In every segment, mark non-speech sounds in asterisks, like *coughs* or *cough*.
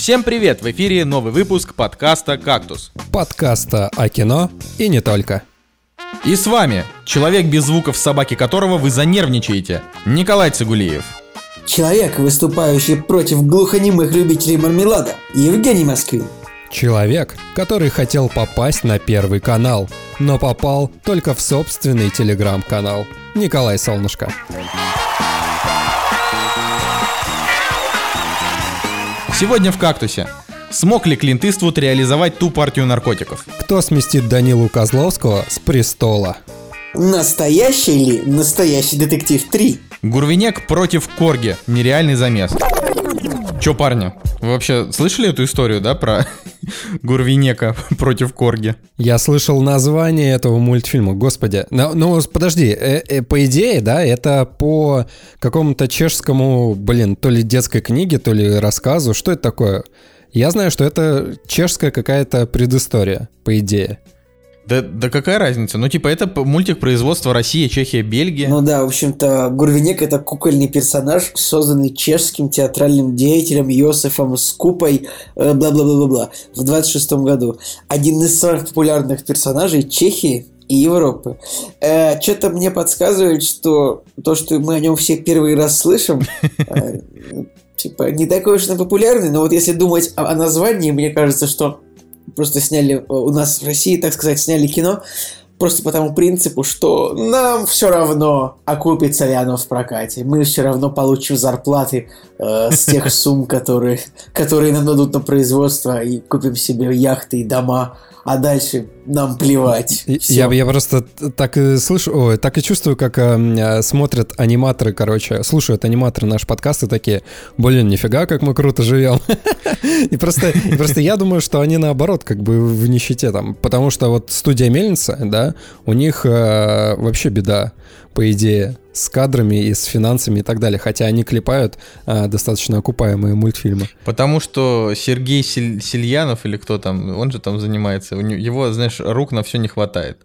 Всем привет! В эфире новый выпуск подкаста «Кактус». Подкаста о кино и не только. И с вами человек без звуков, собаки которого вы занервничаете, Николай Цигулиев. Человек, выступающий против глухонемых любителей мармелада, Евгений Москвин. Человек, который хотел попасть на Первый канал, но попал только в собственный телеграм-канал. Николай Солнышко. Сегодня в «Кактусе». Смог ли Клинт Иствуд реализовать ту партию наркотиков? Кто сместит Данилу Козловского с престола? Настоящий ли настоящий детектив 3? Гурвинек против Корги. Нереальный замес. Чё, парни, вы вообще слышали эту историю, да, про *laughs* Гурвинека *laughs* против Корги? Я слышал название этого мультфильма, господи. Ну, ну подожди, э, э, по идее, да, это по какому-то чешскому, блин, то ли детской книге, то ли рассказу. Что это такое? Я знаю, что это чешская какая-то предыстория, по идее. Да, да какая разница? Ну, типа, это мультик производства Россия, Чехия, Бельгия. Ну да, в общем-то, Гурвинек это кукольный персонаж, созданный чешским театральным деятелем Йосифом Скупой, э, бла-бла-бла-бла-бла, в 26 году. Один из самых популярных персонажей Чехии и Европы. Э, Что-то мне подсказывает, что то, что мы о нем все первый раз слышим, э, *laughs* типа, не такой уж и популярный, но вот если думать о, о названии, мне кажется, что просто сняли, э, у нас в России, так сказать, сняли кино просто по тому принципу, что нам все равно, окупится ли оно в прокате. Мы все равно получим зарплаты э, с тех сумм, которые, которые нам дадут на производство, и купим себе яхты и дома *laughs* а дальше нам плевать. Я, я просто так и слышу, ой, так и чувствую, как э, смотрят аниматоры, короче, слушают аниматоры наш подкаст и такие, блин, нифига, как мы круто живем. *laughs* И просто, и просто я думаю, что они наоборот, как бы в нищете там, потому что вот студия Мельница, да, у них э, вообще беда, по идее с кадрами и с финансами и так далее, хотя они клепают а, достаточно окупаемые мультфильмы. Потому что Сергей Силь, Сильянов или кто там, он же там занимается, у него, его, знаешь, рук на все не хватает.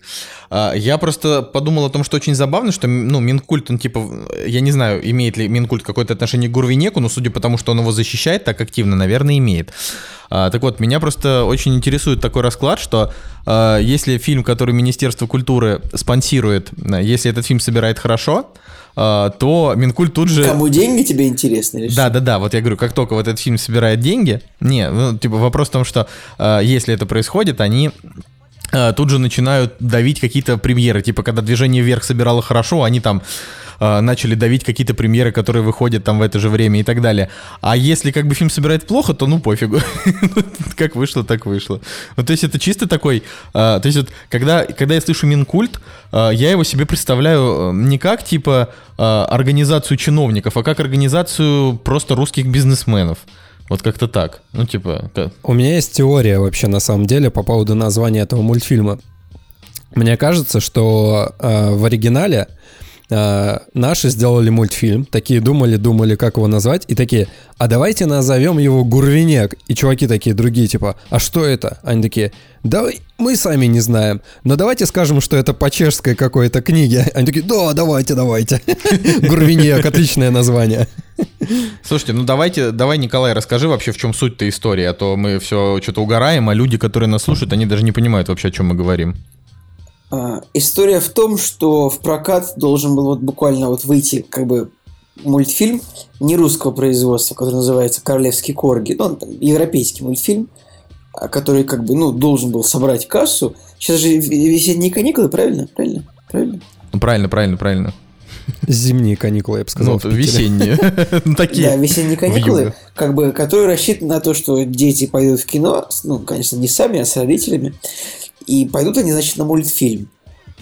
А, я просто подумал о том, что очень забавно, что, ну, Минкульт, он типа, я не знаю, имеет ли Минкульт какое-то отношение к Гурвинеку, но судя по тому, что он его защищает так активно, наверное, имеет. А, так вот, меня просто очень интересует такой расклад, что а, если фильм, который Министерство культуры спонсирует, если этот фильм собирает хорошо, то Минкульт тут же... Кому деньги тебе интересны? Или да, да, да, вот я говорю, как только вот этот фильм собирает деньги, не, ну, типа вопрос в том, что а, если это происходит, они а, тут же начинают давить какие-то премьеры, типа когда «Движение вверх» собирало хорошо, они там э, начали давить какие-то премьеры, которые выходят там в это же время и так далее. А если как бы фильм собирает плохо, то ну пофигу. *laughs* как вышло, так вышло. Ну, то есть это чисто такой... Э, то есть вот когда, когда я слышу Минкульт, э, я его себе представляю не как типа э, организацию чиновников, а как организацию просто русских бизнесменов. Вот как-то так. Ну, типа... Как... У меня есть теория вообще на самом деле по поводу названия этого мультфильма. Мне кажется, что э, в оригинале э, наши сделали мультфильм, такие думали, думали, как его назвать, и такие, а давайте назовем его Гурвинек. И чуваки такие другие, типа, а что это? Они такие, да мы сами не знаем, но давайте скажем, что это по чешской какой-то книге. Они такие, да, давайте, давайте. *laughs* Гурвинек, отличное название. Слушайте, ну давайте, давай, Николай, расскажи вообще, в чем суть-то истории, а то мы все что-то угораем, а люди, которые нас слушают, они даже не понимают вообще, о чем мы говорим. А, история в том, что в прокат должен был вот буквально вот выйти как бы мультфильм не русского производства, который называется «Королевский корги», ну, он там, европейский мультфильм, а, который как бы, ну, должен был собрать кассу. Сейчас же весенние каникулы, правильно? Правильно? Правильно? Ну, правильно, правильно, правильно. Зимние каникулы, я бы сказал. Ну, весенние. *laughs* Такие. Да, весенние каникулы, как бы, которые рассчитаны на то, что дети пойдут в кино, ну, конечно, не сами, а с родителями. И пойдут они, значит, на мультфильм.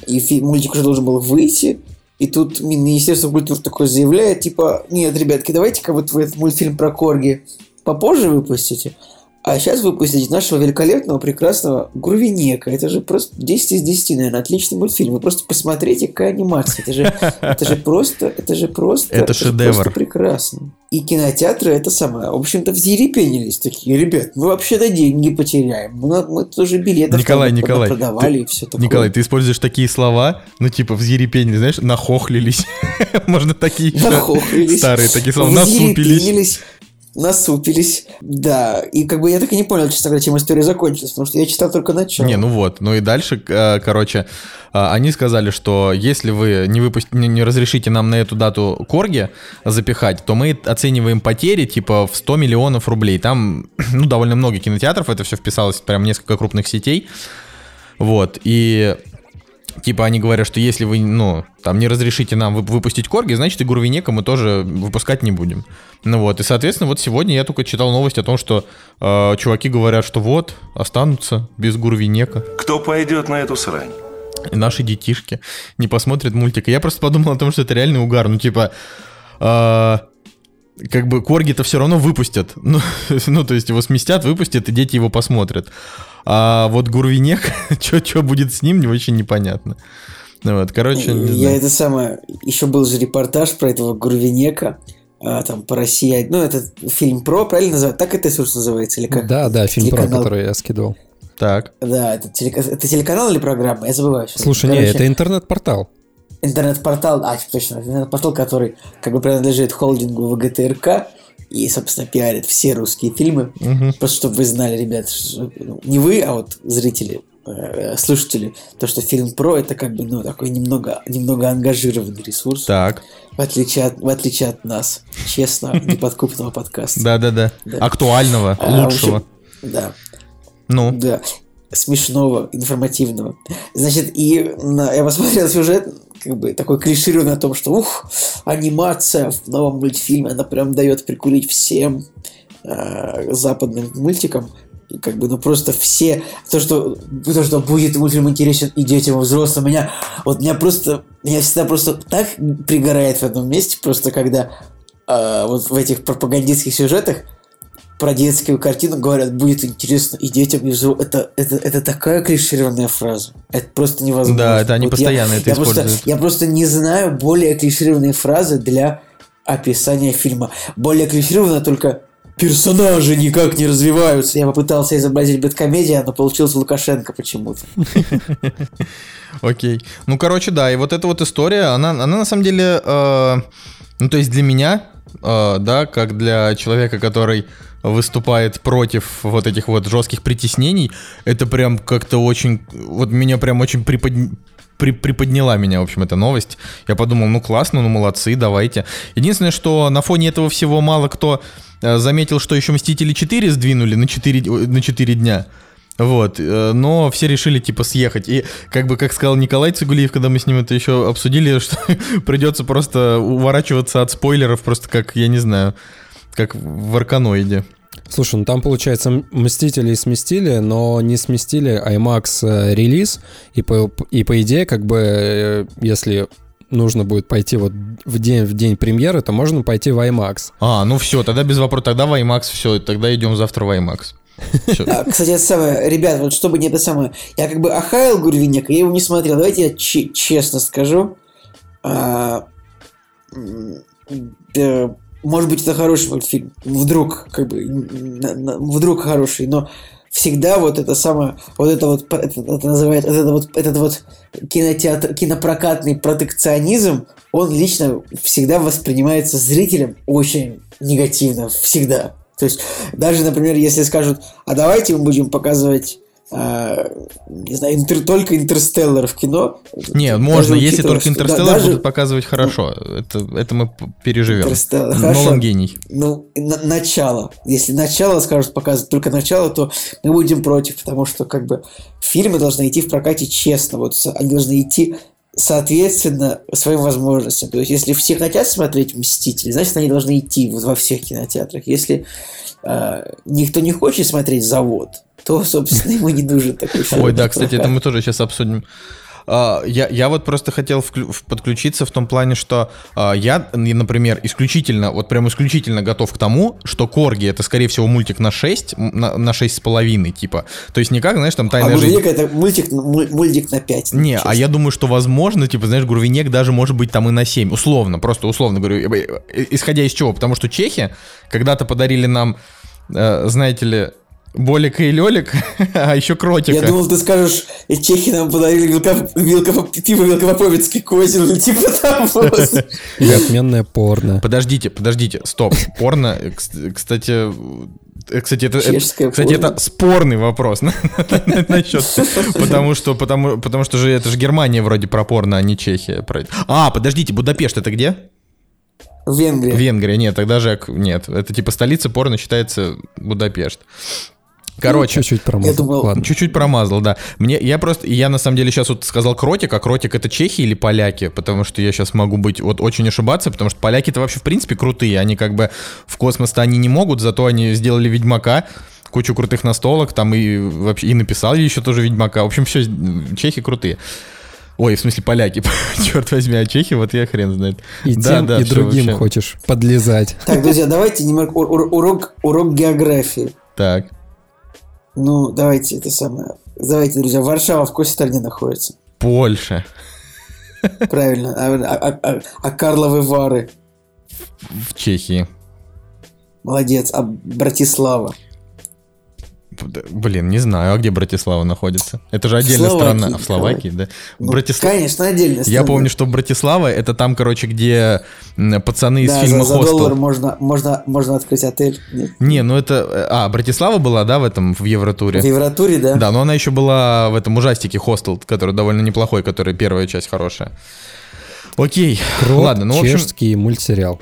И мультик уже должен был выйти. И тут Министерство культуры такое заявляет, типа, нет, ребятки, давайте-ка вот вы этот мультфильм про Корги попозже выпустите. А сейчас выпустить нашего великолепного, прекрасного Гурвинека. Это же просто 10 из 10, наверное, отличный мультфильм. Вы просто посмотрите, какая анимация. Это же, это же просто, это же просто, это, это шедевр. Просто прекрасно. И кинотеатры это самое. В общем-то, взъерепенились такие. Ребят, мы вообще-то деньги потеряем. Мы, мы тоже билеты Николай, Николай, продавали ты, и все такое. Николай, ты используешь такие слова, ну типа взъерепенились, знаешь, нахохлились. *laughs* Можно такие старые такие слова. Насупились. Насупились. Да, и как бы я так и не понял, честно говоря, чем история закончилась, потому что я читал только начало. Не, ну вот. Ну и дальше, э, короче, э, они сказали, что если вы не, выпусти, не, не разрешите нам на эту дату корги запихать, то мы оцениваем потери типа в 100 миллионов рублей. Там, *clears throat* ну, довольно много кинотеатров, это все вписалось прям несколько крупных сетей. Вот, и Типа они говорят, что если вы, ну, там не разрешите нам выпустить корги, значит и Гурвинека мы тоже выпускать не будем. Ну вот, и соответственно вот сегодня я только читал новость о том, что э, чуваки говорят, что вот, останутся без Гурвинека. Кто пойдет на эту срань? Наши детишки не посмотрят мультик. Я просто подумал о том, что это реальный угар. Ну типа... Э, как бы корги-то все равно выпустят. *laughs* Ну, ну, то есть его сместят, выпустят, и дети его посмотрят. А вот Гурвинек, *laughs* что будет с ним, не очень непонятно. Ну вот, короче, не Я знаю. это самое... Еще был же репортаж про этого Гурвинека, а, там, по России. Ну, это фильм про, правильно называется? Так это ресурс называется? Или как? Да, да, фильм про, который я скидывал. Так. Да, это, телека- это телеканал или программа? Я забываю. Слушай, не, Короче, это интернет-портал. Интернет-портал, а, точно, интернет-портал, который как бы принадлежит холдингу ВГТРК и, собственно, пиарит все русские фильмы. Мгм. Просто чтобы вы знали, ребят, что, ну, не вы, а вот зрители, э, слушатели, то, что фильм про это как бы, ну, такой немного, немного ангажированный ресурс, Так. в, отличие от, в отличие от нас, честно, *laughs* неподкупного подкаста. Да-да-да. Да. Актуального, А, лучшего. Да. Ну, Да, смешного, информативного. Значит, и на- я посмотрел сюжет, как бы такой клишированный о том, что ух, анимация в новом мультфильме, она прям дает прикурить всем э, западным мультикам. И как бы, ну просто все, то, что, то, что будет мультфильм интересен и детям, и взрослым, меня, вот меня просто, меня всегда просто так пригорает в одном месте, просто когда э, вот в этих пропагандистских сюжетах про детскую картину говорят, будет интересно и детям, и взрослым. Это, это, это такая клишированная фраза. Это просто невозможно. Да, это они Вот я- постоянно это я просто, используют. я просто не знаю более клишированные фразы для описания фильма. Более клишированно только персонажи никак не развиваются. Я попытался изобразить бэткомедия, но получилось Лукашенко почему-то. *laughs* Окей. Ну, короче, да, и вот эта вот история, она, она на самом деле, э, ну, то есть для меня, э, да, как для человека, который выступает против вот этих вот жестких притеснений, это прям как-то очень, вот меня прям очень приподня- при- приподняла меня, в общем, эта новость. Я подумал, ну классно, ну молодцы, давайте. Единственное, что на фоне этого всего мало кто э, заметил, что еще Мстители 4 сдвинули на 4, ой, на 4 дня. Вот, э, но все решили типа съехать. И как бы, как сказал Николай Цигулиев, когда мы с ним это еще обсудили, *laughs* что придется просто уворачиваться от спойлеров, просто как, я не знаю, как в Арканоиде. Слушай, ну там, получается, Мстители сместили, но не сместили IMAX э, релиз, и по, и по идее, как бы, э, если нужно будет пойти вот в день, в день премьеры, то можно пойти в IMAX. А, ну все, тогда без вопросов, тогда в IMAX, все, тогда идем завтра в IMAX. *laughs* А, кстати, это самое, ребят, вот чтобы не это самое, я как бы охаял Гурвинека, я его не смотрел. Давайте я че- честно скажу. А, да, может быть, это хороший мультфильм. Вдруг, как бы, на- на- вдруг хороший, но всегда вот это самое, вот это вот, это, это называют, вот это вот, этот вот кинотеатр, кинопрокатный протекционизм, он лично всегда воспринимается зрителем очень негативно, всегда. То есть, даже, например, если скажут, а давайте мы будем показывать а, не знаю, интер- только интерстеллар в кино. Не, можно, если только что- да, Интерстеллар даже- будут показывать хорошо. Это, это мы переживем. Интерстеллар, Нолан гений. Ну, на- начало. Если начало скажут показывать только начало, то мы будем против, потому что как бы фильмы должны идти в прокате честно. Вот они должны идти соответственно своим возможностям. То есть, если все хотят смотреть «Мстители», значит, они должны идти вот во всех кинотеатрах. Если э, никто не хочет смотреть «Завод», то, собственно, ему не нужен такой Ой, широкий да, кстати, это мы тоже сейчас обсудим. А, Я, я вот просто хотел подключиться в том плане, что а, я, например, исключительно, вот прям исключительно готов к тому, что Корги это, скорее всего, мультик на 6, м, на, на 6 с половиной, типа. То есть не как, знаешь, там А тайная жизнь. «Гурвинек» это мультик, муль- мультик на 5. Не, а я думаю, что возможно, типа, знаешь, Гурвинек даже может быть там и на 7. Условно, просто условно говорю. э, Исходя из чего? Потому что чехи когда-то подарили нам, э, знаете ли, Болика и Лелик, *laughs* а еще Кротика. Я думал, ты скажешь, и чехи нам подарили вилка, вилка, пиво Велкопоповицкий козел, или типа того. *laughs* И отменное порно. Подождите, подождите, стоп. Порно, э, кс- кстати, э, кстати, это, это- Чешское кстати, порно. это спорный вопрос *laughs* насчет, потому что, потому, потому что же это же Германия вроде про порно, а не Чехия. про- А, подождите, Будапешт это где? В Венгрии. Венгрия, нет, тогда же нет, это типа столица порно считается Будапешт. Короче, Чуть-чуть промазал. Я думал, Ладно. Чуть-чуть промазал, да. Мне, я просто, я на самом деле сейчас вот сказал кротик, а кротик это чехи или поляки, потому что я сейчас могу быть вот очень ошибаться, потому что поляки-то вообще в принципе крутые, они как бы в космос-то они не могут, зато они сделали Ведьмака, кучу крутых настолок, там и вообще и написали еще тоже Ведьмака. В общем, все, чехи крутые. Ой, в смысле поляки, *laughs* черт возьми, а чехи, вот я хрен знает. И Да, тем, да, и другим вообще. хочешь подлезать. Так, друзья, давайте немного ур- ур- урок, урок географии. Так, Ну, давайте это самое. Давайте, друзья, Варшава в какой стране находится? Польша. Правильно. А, а- а- а Карловы Вары? В Чехии. Молодец. А Братислава? Блин, не знаю, а где Братислава находится? Это же отдельная Словакии, страна. В Словакии, да? Ну, Братислава. Конечно, отдельно. Я помню, что Братислава это там, короче, где пацаны из да, фильма за, за доллар можно, можно, можно открыть отель. Нет. Не, ну это. э, А, Братислава была, да, в этом, в Евротуре? В Евротуре, да? Да, но она еще была в этом ужастике Хостел, который довольно неплохой, который первая часть хорошая. Окей. Крот, Ладно, ну в общем. чешский мультсериал.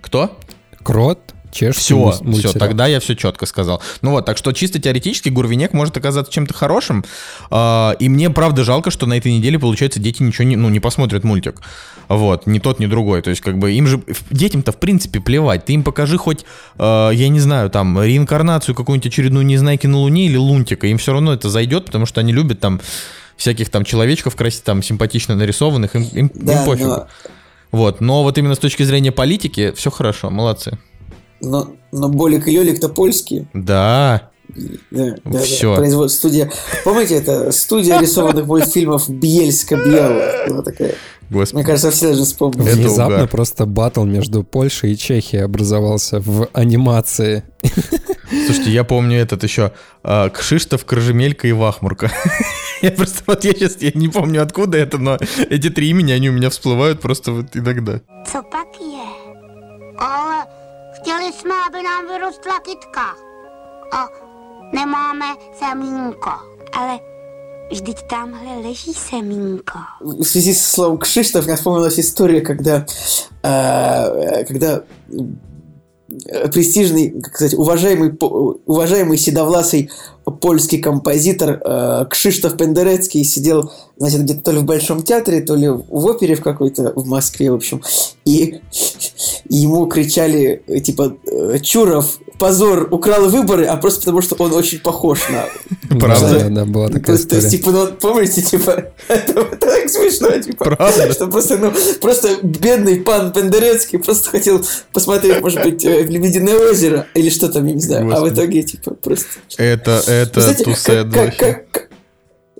Кто? Крот, чешский Все, муль- все, мультсериал. тогда я все четко сказал. Ну вот, так что чисто теоретически Гурвинек может оказаться чем-то хорошим. А, и мне правда жалко, что на этой неделе, получается, дети ничего не, ну, не посмотрят мультик. Вот, ни тот, ни другой. То есть, как бы им же детям-то в принципе плевать. Ты им покажи хоть, э, я не знаю, там, реинкарнацию какую-нибудь очередную Незнайки на Луне или Лунтика. Им все равно это зайдет, потому что они любят там всяких там человечков красить, там симпатично нарисованных, им, им, им Да, пофигу. но, Вот, но вот именно с точки зрения политики все хорошо, молодцы. Но, но Болик и Лелик-то польские. Да, Да, да, Всё. да. Производ... Студия... Помните, это студия рисованных мультфильмов была такая. господи. Мне кажется, все даже вспомнили. Это Внезапно угар. просто батл между Польшей и Чехией образовался в анимации. Слушайте, я помню этот еще э, Кшиштов, Крыжемелька и Вахмурка. Я просто вот я сейчас я не помню откуда это, но эти три имени, они у меня всплывают просто вот иногда. Ale chtěli jsme, aby nám vyrostla kytka. A nemáme semínko. Ale vždyť tamhle leží semínko. В связи со словом Кшиштов мне вспомнилась история, когда, э, когда э, престижный, как сказать, уважаемый, по- уважаемый седовласый польский композитор э, Кшиштоф Пендерецкий сидел, значит, где-то то ли в Большом театре, то ли в опере в какой-то в Москве, в общем, и, и ему кричали, э, типа, э, Чуров, позор, украл выборы, а просто потому, что он очень похож на Правда? Да, была то, такая есть- то есть, типа, ну, помните, типа, *laughs* это, так смешно, типа, Правда? что просто, ну, просто бедный пан Пендерецкий просто хотел посмотреть, может быть, э, в Лебединое озеро, или что там, я не знаю, а в итоге, типа, просто... Это, это тусед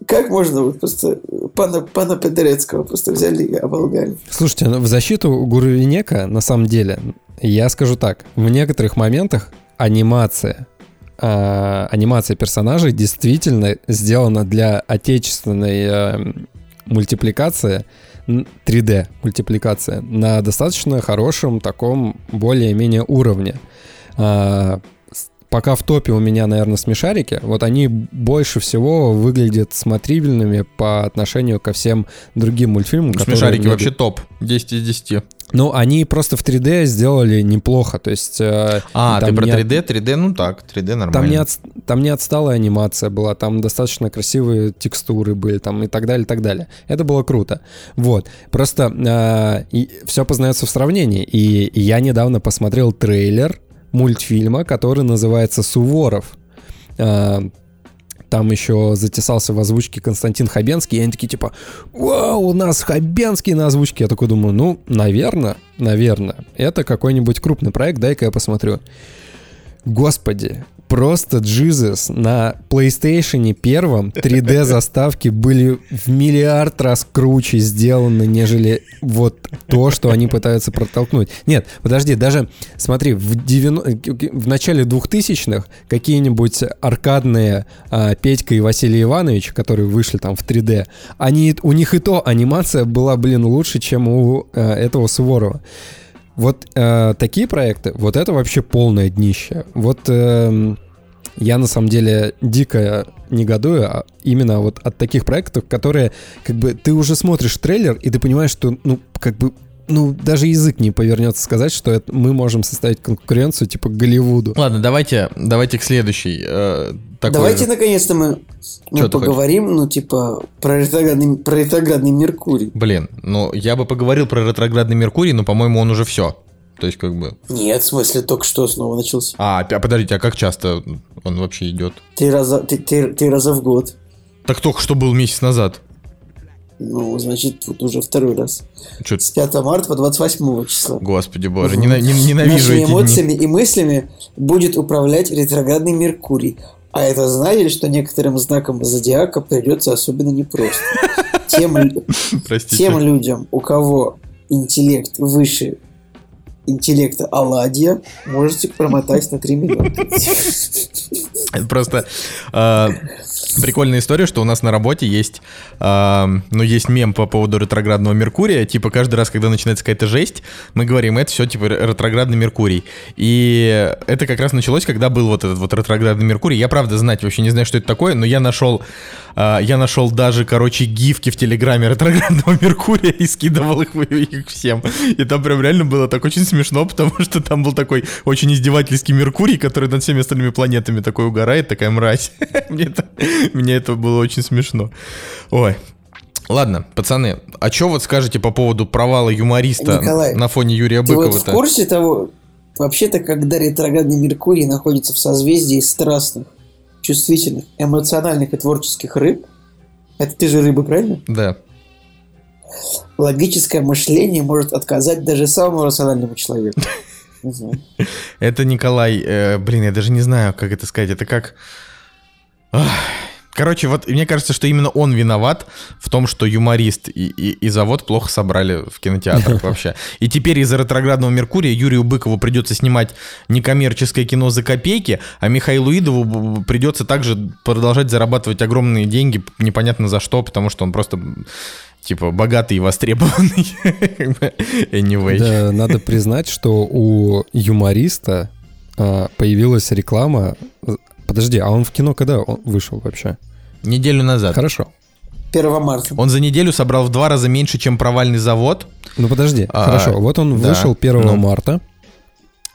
как можно вот просто пана, пана Пендерецкого просто взяли и оболгали? Слушайте, ну, в защиту Гурвинека, на самом деле, я скажу так. В некоторых моментах анимация, а, анимация персонажей действительно сделана для отечественной э, мультипликации, н- 3D мультипликация, на достаточно хорошем таком более-менее уровне. А, Пока в топе у меня, наверное, смешарики, вот они больше всего выглядят смотрибельными по отношению ко всем другим мультфильмам. которые Смешарики мне вообще топ. 10 из 10. Ну, они просто в 3D сделали неплохо, то есть... э, А, ты про не 3D? 3D, ну так, 3D нормально. Там не, от- там не отсталая анимация была, там достаточно красивые текстуры были, там и так далее, и так далее. Это было круто. Вот. Просто все познается в сравнении. И, и я недавно посмотрел трейлер мультфильма, который называется «Суворов». А, там еще затесался в озвучке Константин Хабенский, и они такие типа, вау, у нас Хабенский на озвучке. Я такой думаю, ну, наверное, наверное, это какой-нибудь крупный проект, дай-ка я посмотрю. Господи, просто Jesus на PlayStation первом 3D *laughs* заставки были в миллиард раз круче сделаны, нежели вот то, что они пытаются протолкнуть. Нет, подожди, даже смотри, в, 90... в начале 2000-х какие-нибудь аркадные а, Петька и Василий Иванович, которые вышли там в 3D, они, у них и то анимация была, блин, лучше, чем у а, этого Суворова. Вот э, такие проекты, вот это вообще полное днище. Вот э, я на самом деле дико негодую а именно вот от таких проектов, которые как бы ты уже смотришь трейлер и ты понимаешь, что ну как бы ну, даже язык не повернется сказать, что это, мы можем составить конкуренцию типа Голливуду. Ладно, давайте, давайте к следующей. Э, такой... Давайте наконец-то мы, мы поговорим, ну, типа, про ретроградный, про ретроградный Меркурий. Блин, ну, я бы поговорил про ретроградный Меркурий, но, по-моему, он уже все. То есть, как бы... Нет, в смысле, только что снова начался. А, а подождите, а как часто он вообще идет? Три раза, три, три, три раза в год. Так только что был месяц назад. Ну, значит, тут уже второй раз. Чё? С 5 марта по 28 числа. Господи боже, угу. ненавижу Нашими эти эмоциями дни. и мыслями будет управлять ретроградный Меркурий. А это значит, что некоторым знакам зодиака придется особенно непросто. *laughs* Тем, тем людям, у кого интеллект выше интеллекта оладья, можете промотать на 3 минуты. *laughs* Просто э, прикольная история, что у нас на работе есть, э, ну, есть мем по поводу ретроградного Меркурия. Типа каждый раз, когда начинается какая-то жесть, мы говорим, это все типа ретроградный Меркурий. И это как раз началось, когда был вот этот вот ретроградный Меркурий. Я правда знать вообще не знаю, что это такое, но я нашел, э, я нашел даже, короче, гифки в Телеграме ретроградного *laughs* Меркурия и скидывал их, их всем. И там прям реально было так очень смешно, потому что там был такой очень издевательский Меркурий, который над всеми остальными планетами такой угорает, такая мразь. *laughs* мне, это, *laughs* мне это было очень смешно. Ой, Ладно, пацаны, а что вот скажете по поводу провала юмориста Николай, на фоне Юрия Быкова? Вот в курсе того, вообще-то, когда ретроградный Меркурий находится в созвездии страстных, чувствительных, эмоциональных и творческих рыб, это ты же рыбы, правильно? Да. Логическое мышление может отказать даже самому рациональному человеку. *laughs* Это Николай, э, блин, я даже не знаю, как это сказать. Это как... Короче, вот мне кажется, что именно он виноват в том, что юморист и, и, и завод плохо собрали в кинотеатрах *laughs* вообще. И теперь из-за ретроградного Меркурия Юрию Быкову придется снимать некоммерческое кино за копейки, а Михаилу Идову придется также продолжать зарабатывать огромные деньги, непонятно за что, потому что он просто типа богатый и востребованный. *laughs* anyway. Да, надо признать, что у юмориста а, появилась реклама. Подожди, а он в кино когда он вышел вообще? Неделю назад. Хорошо. 1 марта. Он за неделю собрал в два раза меньше, чем провальный завод. Ну подожди, а, хорошо. Вот он да, вышел 1 ну. марта.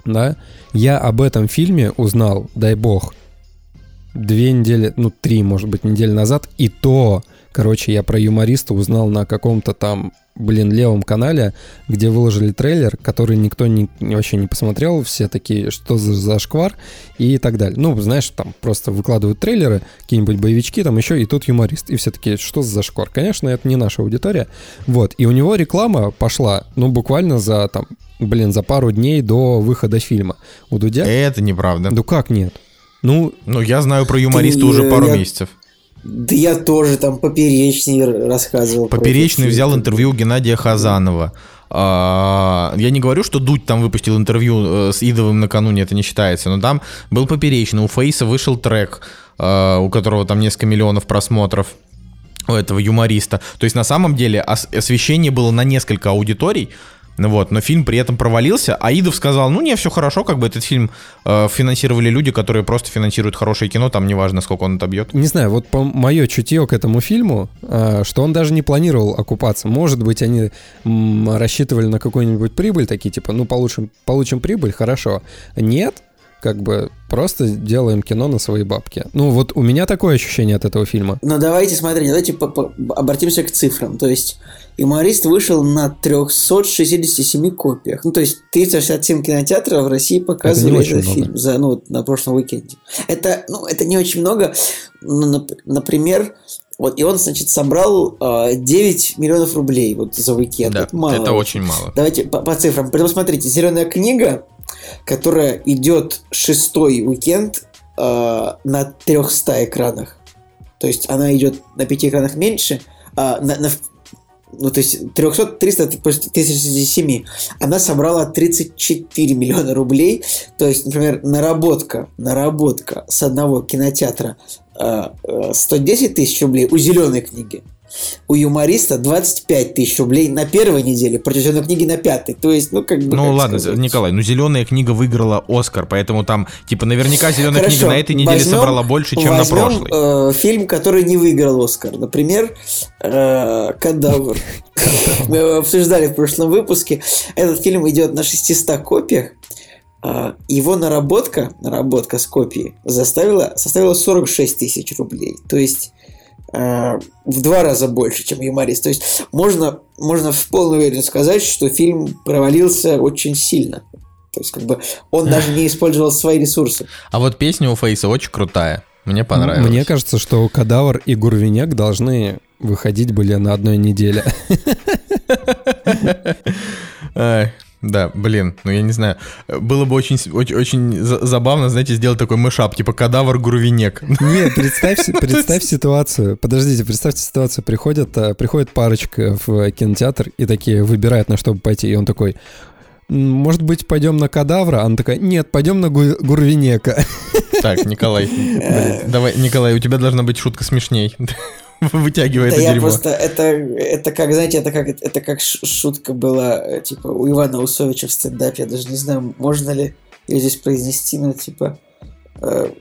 Да. Я об этом фильме узнал, дай бог, две недели, ну три, может быть, недели назад. И то Короче, я про юмориста узнал на каком-то там, блин, левом канале, где выложили трейлер, который никто не, вообще не посмотрел. Все такие, что за зашквар и так далее. Ну, знаешь, там просто выкладывают трейлеры, какие-нибудь боевички, там еще, и тут юморист. И все такие, что за зашквар? Конечно, это не наша аудитория. Вот. И у него реклама пошла, ну, буквально за там, блин, за пару дней до выхода фильма. У Дудя... Это неправда. Ну как нет? Ну, ну я знаю про юмориста Ты, уже пару я... месяцев. Да я тоже там Поперечный рассказывал. Поперечный взял интервью Геннадия Хазанова. А, я не говорю, что Дудь там выпустил интервью э, с Идовым накануне, это не считается, но там был Поперечный, у Фейса вышел трек, э, у которого там несколько миллионов просмотров у этого юмориста. То есть на самом деле освещение было на несколько аудиторий, вот, но фильм при этом провалился. Аидов сказал, ну не, все хорошо, как бы этот фильм э, финансировали люди, которые просто финансируют хорошее кино, там неважно, сколько он отобьет. Не знаю, вот по мое чутье к этому фильму, э, что он даже не планировал окупаться. Может быть, они м, рассчитывали на какую-нибудь прибыль, такие типа, ну получим, получим прибыль, хорошо. Нет, как бы просто делаем кино на свои бабки. Ну, вот у меня такое ощущение от этого фильма. Ну, давайте, смотрите, давайте обратимся к цифрам. То есть, юморист вышел на 367 копиях. Ну, то есть, 367 кинотеатров в России показывали этот много. фильм за, ну, на прошлом уикенде. Это, ну, это не очень много. Ну, например, вот, и он, значит, собрал э, 9 миллионов рублей вот за уикенд. Да, это, мало, это очень мало. Давайте по, по цифрам. Посмотрите, «Зеленая книга» которая идет шестой уикенд э, на 300 экранах. То есть она идет на 5 экранах меньше, а, на, на- ну, то есть 300, 300 после 1007. Она собрала 34 миллиона рублей. То есть, например, наработка, наработка с одного кинотеатра э, э, 110 тысяч рублей у зеленой книги. У юмориста 25 тысяч рублей на первой неделе, против зеленой книги на пятой. То есть, ну, как бы... Ну как ладно, сказать. Николай, ну зеленая книга выиграла Оскар, поэтому там, типа, наверняка зеленая Хорошо, книга на этой неделе возьмем- собрала больше, чем на возьмем, прошлой. э, фильм, который не выиграл Оскар. Например, э, «Кадавр». Мы обсуждали в прошлом выпуске. Этот фильм идет на 600 копиях. А, Его наработка, наработка с копии заставила, составила 46 тысяч рублей. То есть э, в два раза больше, чем юморист. То есть можно, можно в полной уверенности сказать, что фильм провалился очень сильно. То есть как бы он *laughs* даже не использовал свои ресурсы. А вот песня у Фейса очень крутая. Мне понравилось. Мне кажется, что Кадавр и Гурвиняк должны выходить были на одной неделе. *laughs* Да, блин, ну я не знаю. Было бы очень, очень, очень за- забавно, знаете, сделать такой мышап, типа кадавр Гурвинек. *laughs* Нет, представь, представь ситуацию. Подождите, представьте ситуацию. Приходят, а, приходит парочка в кинотеатр и такие выбирают, на что бы пойти. И он такой, «М, может быть, пойдем на кадавра? Она такая, нет, пойдем на Гу- Гурвинека. Так, Николай, *laughs* давай, Николай, у тебя должна быть шутка смешней. *laughs* *laughs* Вытягивай Да это я дерьмо. просто это это как знаете это как это как шутка была э, типа у Ивана Усовича в стендапе. Я даже не знаю можно ли ее здесь произнести но типа э,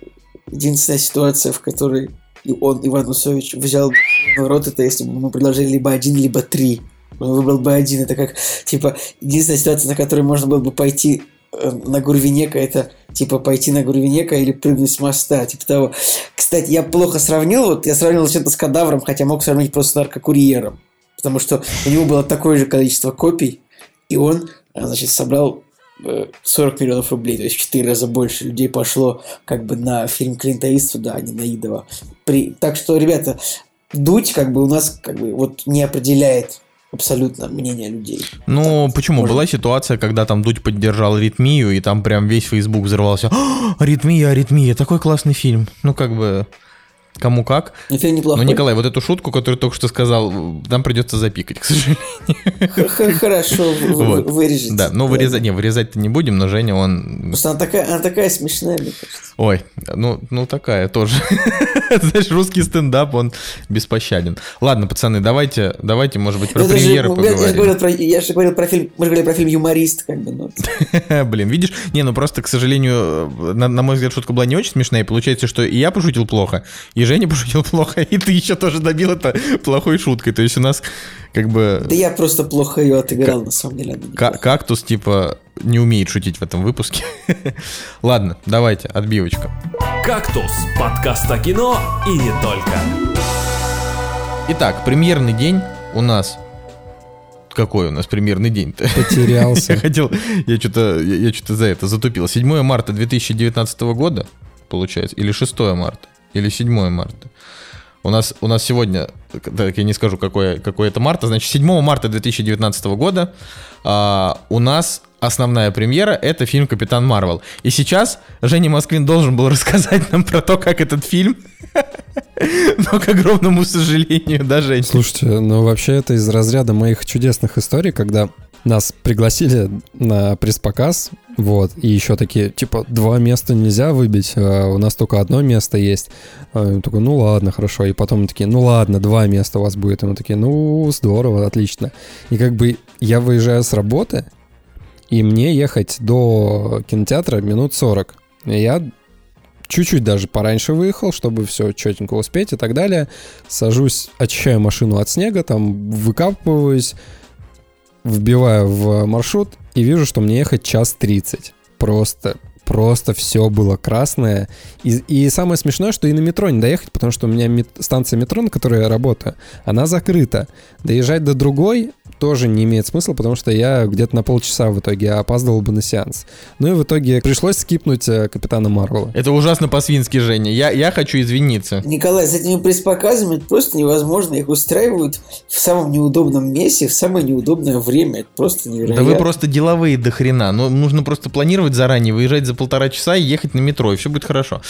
единственная ситуация в которой и он Иван Усович взял в рот это если бы ему предложили либо один либо три. Он выбрал бы один. Это как типа единственная ситуация на которой можно было бы пойти на Гурвинека это типа пойти на Гурвинека или прыгнуть с моста, типа того. Кстати, я плохо сравнил, вот я сравнил зачем-то с кадавром, хотя мог сравнить просто с наркокурьером, потому что у него было такое же количество копий, и он, а, значит, собрал э, 40 миллионов рублей, то есть в 4 раза больше людей пошло как бы на фильм Клинта Иствуда, а не на Идова. При... Так что, ребята, дуть как бы у нас как бы вот не определяет абсолютно мнение людей. Ну, Так, почему? можно. Была ситуация, когда там Дудь поддержал «Аритмию», и там прям весь Фейсбук взорвался. «А, «Аритмия, «Аритмия», такой классный фильм. Ну, как бы, кому как. Но фильм Ну, неплохой. Николай, вот эту шутку, которую только что сказал, нам придется запикать, к сожалению. Хорошо, вырежете. Да, ну вырезать, не, вырезать-то не будем, но Женя, он... Просто она такая, она такая смешная, мне кажется. Ой, ну, ну такая тоже. *laughs* Знаешь, русский стендап, он беспощаден. Ладно, пацаны, давайте, давайте, может быть, про это премьеры поговорим. я же говорил про фильм, мы же говорили про фильм «Юморист», как бы, ну. *laughs* Блин, видишь? Не, ну просто, к сожалению, на мой взгляд, шутка была не очень смешная, и получается, что и я пошутил плохо, и Женя пошутил плохо, и ты еще тоже добил это плохой шуткой. То есть у нас как бы Да я просто плохо ее отыграл, на самом деле. кактус, типа, не умеет шутить в этом выпуске. *laughs* Ладно, давайте, отбивочка. «Кактус» — подкаст о кино и не только. Итак, премьерный день у нас... Какой у нас премьерный день-то? *laughs* Я Потерялся. хотел, я что-то, я, я что-то за это затупил. 7 марта 2019 года, получается, или 6 марта, или 7 марта. У нас, у нас сегодня, так я не скажу, какое, какое это марта, значит, 7 марта 2019 года а, у нас основная премьера — это фильм «Капитан Марвел». И сейчас Женя Москвин должен был рассказать нам про то, как этот фильм, *laughs* но, к огромному сожалению, да, Жень? Слушайте, ну вообще это из разряда моих чудесных историй, когда нас пригласили на пресс-показ, вот, и еще такие, типа, два места нельзя выбить, а у нас только одно место есть. А такой, ну ладно, хорошо. И потом такие, ну ладно, два места у вас будет. И мы такие, ну здорово, отлично. И как бы я выезжаю с работы, и мне ехать до кинотеатра минут 40. И я чуть-чуть даже пораньше выехал, чтобы все четенько успеть и так далее. Сажусь, очищаю машину от снега, там выкапываюсь, вбиваю в маршрут и вижу, что мне ехать час 30. Просто, просто все было красное. И, и самое смешное, что и на метро не доехать, потому что у меня мет- станция метро, на которой я работаю, она закрыта. Доезжать до другой тоже не имеет смысла, потому что я где-то на полчаса в итоге опаздывал бы на сеанс. Ну и в итоге пришлось скипнуть э, Капитана Марвела. Это ужасно по-свински, Женя. Я, я хочу извиниться. Николай, с этими пресс-показами это просто невозможно. Их устраивают в самом неудобном месте, в самое неудобное время. Это просто невероятно. Да вы просто деловые до хрена. Ну, нужно просто планировать заранее, выезжать за полтора часа и ехать на метро, и все будет хорошо.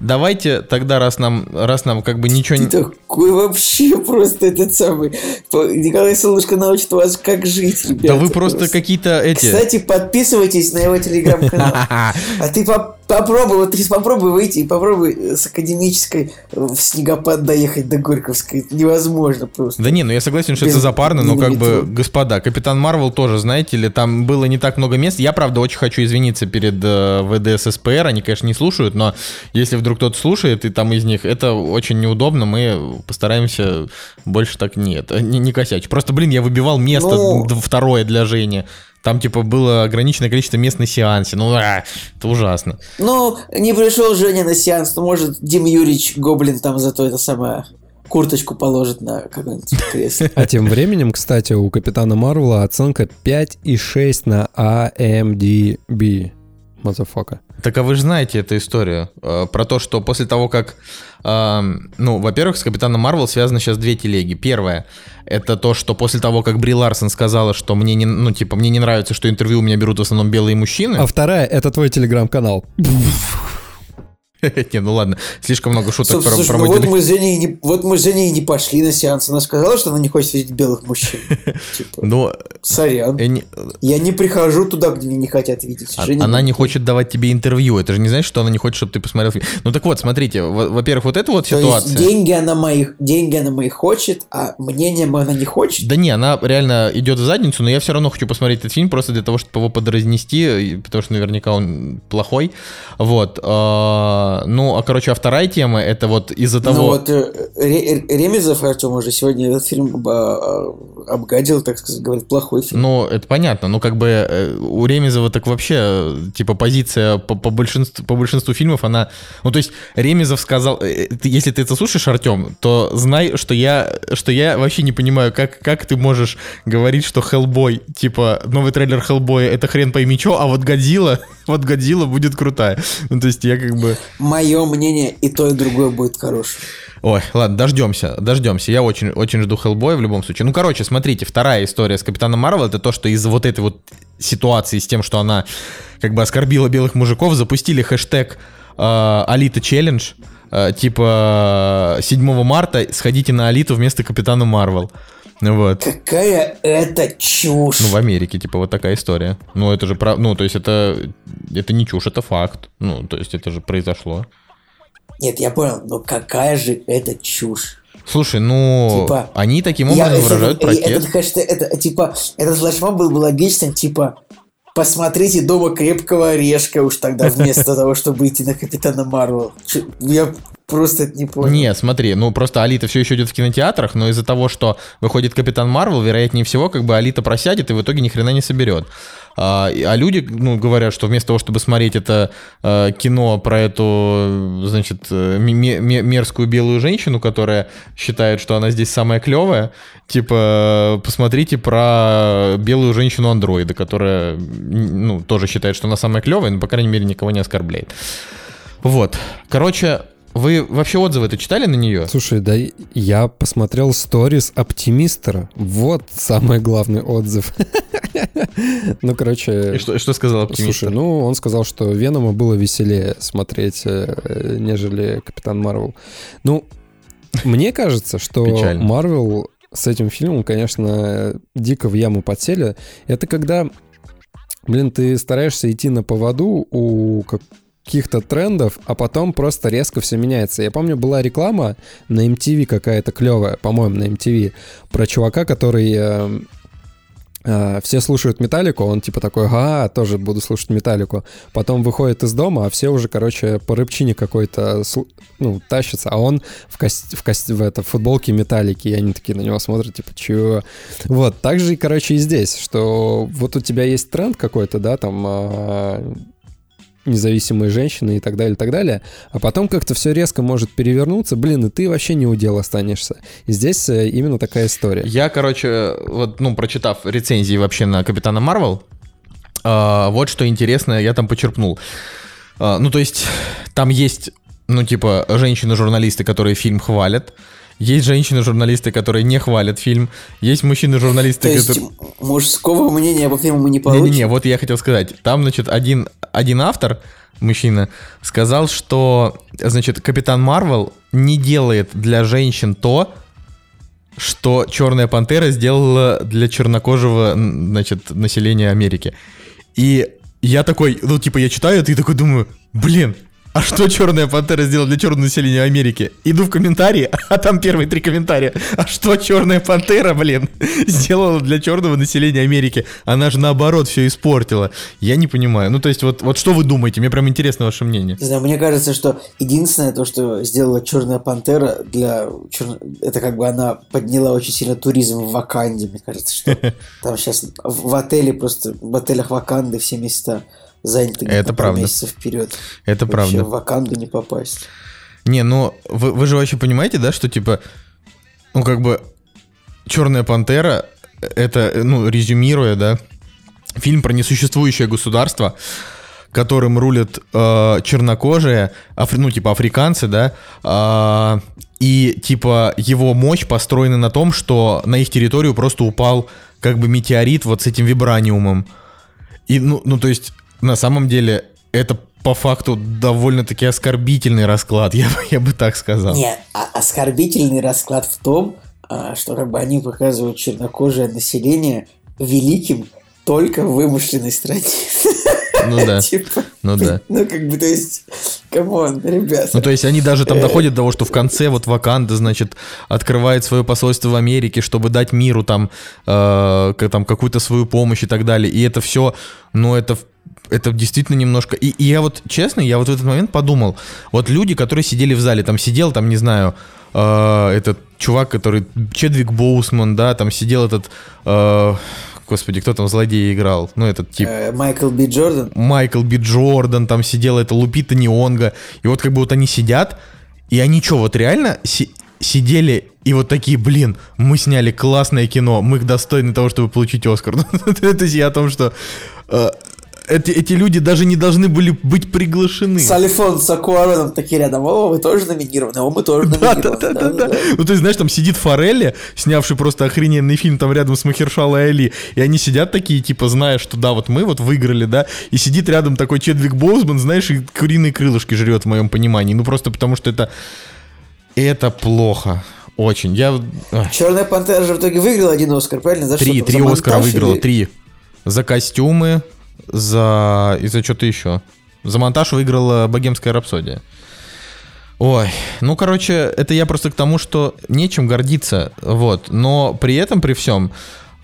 Давайте тогда, раз нам, раз нам как бы ничего Ты не... такой вообще просто этот самый... Николай Солнышко научит вас, как жить, ребята. Да вы просто какие-то эти... Кстати, подписывайтесь на его телеграм-канал. *laughs* А ты поп- попробуй, вот ты попробуй выйти и попробуй с академической в снегопад доехать до Горьковской. Невозможно просто. Да не, ну я согласен, что это запарно, но как бы, господа, Капитан Марвел тоже, знаете ли, там было не так много мест. Я, правда, очень хочу извиниться перед э, ВДС СПР, они, конечно, не слушают, но если вдруг кто-то слушает, и там из них, это очень неудобно, мы постараемся больше так нет, не, не косячить. Просто, блин, я выбивал место Ну. второе для Жени. Там, типа, было ограниченное количество мест на сеансе. Ну, а, это ужасно. Ну, не пришел Женя на сеанс, ну, может, Дим Юрьевич Гоблин там зато это самое курточку положит на какое-нибудь кресло. А тем временем, кстати, у Капитана Марвела оценка 5,6 на IMDb. Motherfucker. Так а вы же знаете эту историю э, про то, что после того, как, э, ну, во-первых, с Капитаном Марвел связаны сейчас две телеги. Первое, это то, что после того, как Бри Ларсон сказала, что мне не, ну, типа, мне не нравится, что интервью у меня берут в основном белые мужчины. А вторая — это твой телеграм-канал. *laughs* *laughs* Не, ну ладно, слишком много шуток про, слушай, ну вот мы с Женей не, вот мы с Женей не пошли на сеанс. Она сказала, что она не хочет видеть белых мужчин. *laughs* Типа, Ну, сорян. э, Я не прихожу туда, где меня не хотят видеть. а- она не хочет давать тебе интервью. Это же не значит, что она не хочет, чтобы ты посмотрел фильм. Ну так вот, смотрите, во- во-первых, вот эта вот ситуация. деньги она мои, деньги она мои хочет, а мнением она не хочет. Да не, она реально идет в задницу, но я все равно хочу посмотреть этот фильм просто для того, чтобы его подразнести, потому что наверняка он плохой. Вот. А, Ну, а короче, а вторая тема это вот из-за того. Ну вот э, Ре- Ремезов Артем уже сегодня этот фильм а, а, обгадил, так сказать, говорит, плохой фильм. Ну, это понятно, но как бы э, у Ремезова так вообще, э, типа, позиция по, по большинству, по большинству фильмов, она... Ну, то есть, Ремезов сказал... э, если ты это слушаешь, Артем, то знай, что я, что я вообще не понимаю, как, как ты можешь говорить, что Хеллбой, типа, новый трейлер Хеллбоя, это хрен пойми чё, а вот Годзилла, вот Годзилла будет крутая. Ну, то есть, я как бы... Мое мнение и то, и другое будет хорошим. Ой, ладно, дождемся, дождемся. Я очень, очень жду Хеллбоя в любом случае. Ну, короче, смотрите, вторая история с Капитаном Марвел, это то, что из-за вот этой вот ситуации с тем, что она как бы оскорбила белых мужиков, запустили хэштег э, Алита Челлендж, э, типа э, 7 марта сходите на Алиту вместо Капитана Марвел. Ну вот. Какая это чушь! Ну, в Америке, типа, вот такая история. Ну, это же, прав... ну, то есть это, это не чушь, это факт. Ну, то есть это же произошло. Нет, я понял, но какая же это чушь? Слушай, ну, Типа, они таким Я- образом если выражают бы- э, протест. Этот хэштег, это, типа, этот флешмоб был бы логичным, типа, посмотрите дома крепкого орешка уж тогда, вместо того, чтобы идти на Капитана Марвел. Я просто это не понял. Не, смотри, ну просто Алита все еще идет в кинотеатрах, но из-за того, что выходит Капитан Марвел, вероятнее всего, как бы Алита просядет и в итоге ни хрена не соберет. А, а люди, ну, говорят, что вместо того, чтобы смотреть это э, кино про эту, значит, э, ме- ме- мерзкую белую женщину, которая считает, что она здесь самая клевая, типа, посмотрите про белую женщину-андроида, которая, ну, тоже считает, что она самая клевая, но, по крайней мере, никого не оскорбляет. Вот. Короче, вы вообще отзывы это читали на нее? Слушай, да я посмотрел сторис оптимистера. Вот самый главный отзыв. *laughs* Ну, короче... И что, что сказал оптимист? Слушай, ну, он сказал, что Венома было веселее смотреть, э, нежели Капитан Марвел. Ну, мне кажется, что. Марвел с этим фильмом, конечно, дико в яму подсели. Это когда, блин, ты стараешься идти на поводу у каких-то трендов, а потом просто резко все меняется. Я помню, была реклама на MTV какая-то клевая, по-моему, на MTV, про чувака, который э, э, все слушают Металлику, он типа такой, ага, тоже буду слушать Металлику. Потом выходит из дома, а все уже, короче, по рыбчине какой-то, ну, тащится, а он в, кост... в, кост... в это, футболке Металлики, и они такие на него смотрят, типа, чё? Вот, так же, короче, и здесь, что вот у тебя есть тренд какой-то, да, там, а, независимые женщины и так далее, и так далее. А потом как-то все резко может перевернуться, блин, и ты вообще не удел останешься. И здесь э, именно такая история. Я, короче, вот, ну, прочитав рецензии вообще на Капитана Марвел, а, вот что интересно, я там почерпнул. А, ну, то есть, там есть, ну, типа, женщины-журналисты, которые фильм хвалят. Есть женщины-журналисты, которые не хвалят фильм. Есть мужчины-журналисты, То есть которые... мужского мнения по фильму мы не получим. Не-не-не, вот я хотел сказать. Там, значит, один, один автор, мужчина, сказал, что, значит, Капитан Марвел не делает для женщин то, что Черная Пантера сделала для чернокожего, значит, населения Америки. И я такой, ну, типа, я читаю это и такой думаю, блин, а что Черная Пантера сделала для черного населения Америки? Иду в комментарии, а там первые три комментария. А что Черная Пантера, блин, сделала для черного населения Америки? Она же наоборот все испортила. Я не понимаю. Ну, то есть, вот, вот что вы думаете? Мне прям интересно ваше мнение. Не знаю, мне кажется, что единственное то, что сделала Черная Пантера для чер- это как бы она подняла очень сильно туризм в Ваканде, мне кажется, что *laughs* там сейчас в отеле просто в отелях Ваканды все места заняты Это правда. месяцев вперед. Это Вообще правда. в Ваканду не попасть. Не, ну вы, вы же вообще понимаете, да, что типа, ну как бы Черная пантера, это, ну, резюмируя, да, фильм про несуществующее государство, которым рулят э, чернокожие, афри- ну, типа африканцы, да, а, и типа его мощь построена на том, что на их территорию просто упал как бы метеорит вот с этим вибраниумом. И, ну, ну, то есть, на самом деле, это по факту довольно-таки оскорбительный расклад, *laughs* я, бы- я бы так сказал. Не, а оскорбительный расклад в том, а, что как бы они показывают чернокожее население великим только в вымышленной стране. *laughs* Ну да, *laughs* Типа, ну да. ну как бы, то есть, come on, ребята. Ну, то есть они даже там Э. доходят до того, что в конце вот Ваканда, значит, открывает свое посольство в Америке, чтобы дать миру там, э, там какую-то свою помощь и так далее. И это все, ну, это это действительно немножко... И, и я вот, честно, я вот в этот момент подумал, вот люди, которые сидели в зале, там сидел, там, не знаю, э, этот чувак, который... Чедвик Боусман, да, там сидел этот... э, господи, кто там злодея играл? Ну, этот тип... Э, Майкл Би Джордан. Майкл Би Джордан, там сидела это Лупита Неонга. И вот как бы вот они сидят, и они что, вот реально си- сидели и вот такие, блин, мы сняли классное кино, мы достойны того, чтобы получить Оскар. *laughs* То есть я о том, что э, эти, эти люди даже не должны были быть приглашены. С Альфонсо Куароном такие рядом. О, вы тоже номинированы, о, мы тоже Да, номинированы. да, да, да, да. Да-да-да. Ну, то есть, знаешь, там сидит Форелли, снявший просто охрененный фильм там рядом с Махершалой Али, и они сидят такие, типа, зная, что да, вот мы вот выиграли, да, и сидит рядом такой Чедвик Боузман, знаешь, и куриные крылышки жрет в моем понимании. Ну, просто потому что это... Это плохо. Очень. Я... Черная пантера же в итоге выиграла один Оскар, правильно? За Три, что? три За Оскара выиграла, или- три. За костюмы, за... и за что-то еще. За монтаж выиграла «Богемская рапсодия». Ой, ну, короче, это я просто к тому, что нечем гордиться, вот. Но при этом, при всем,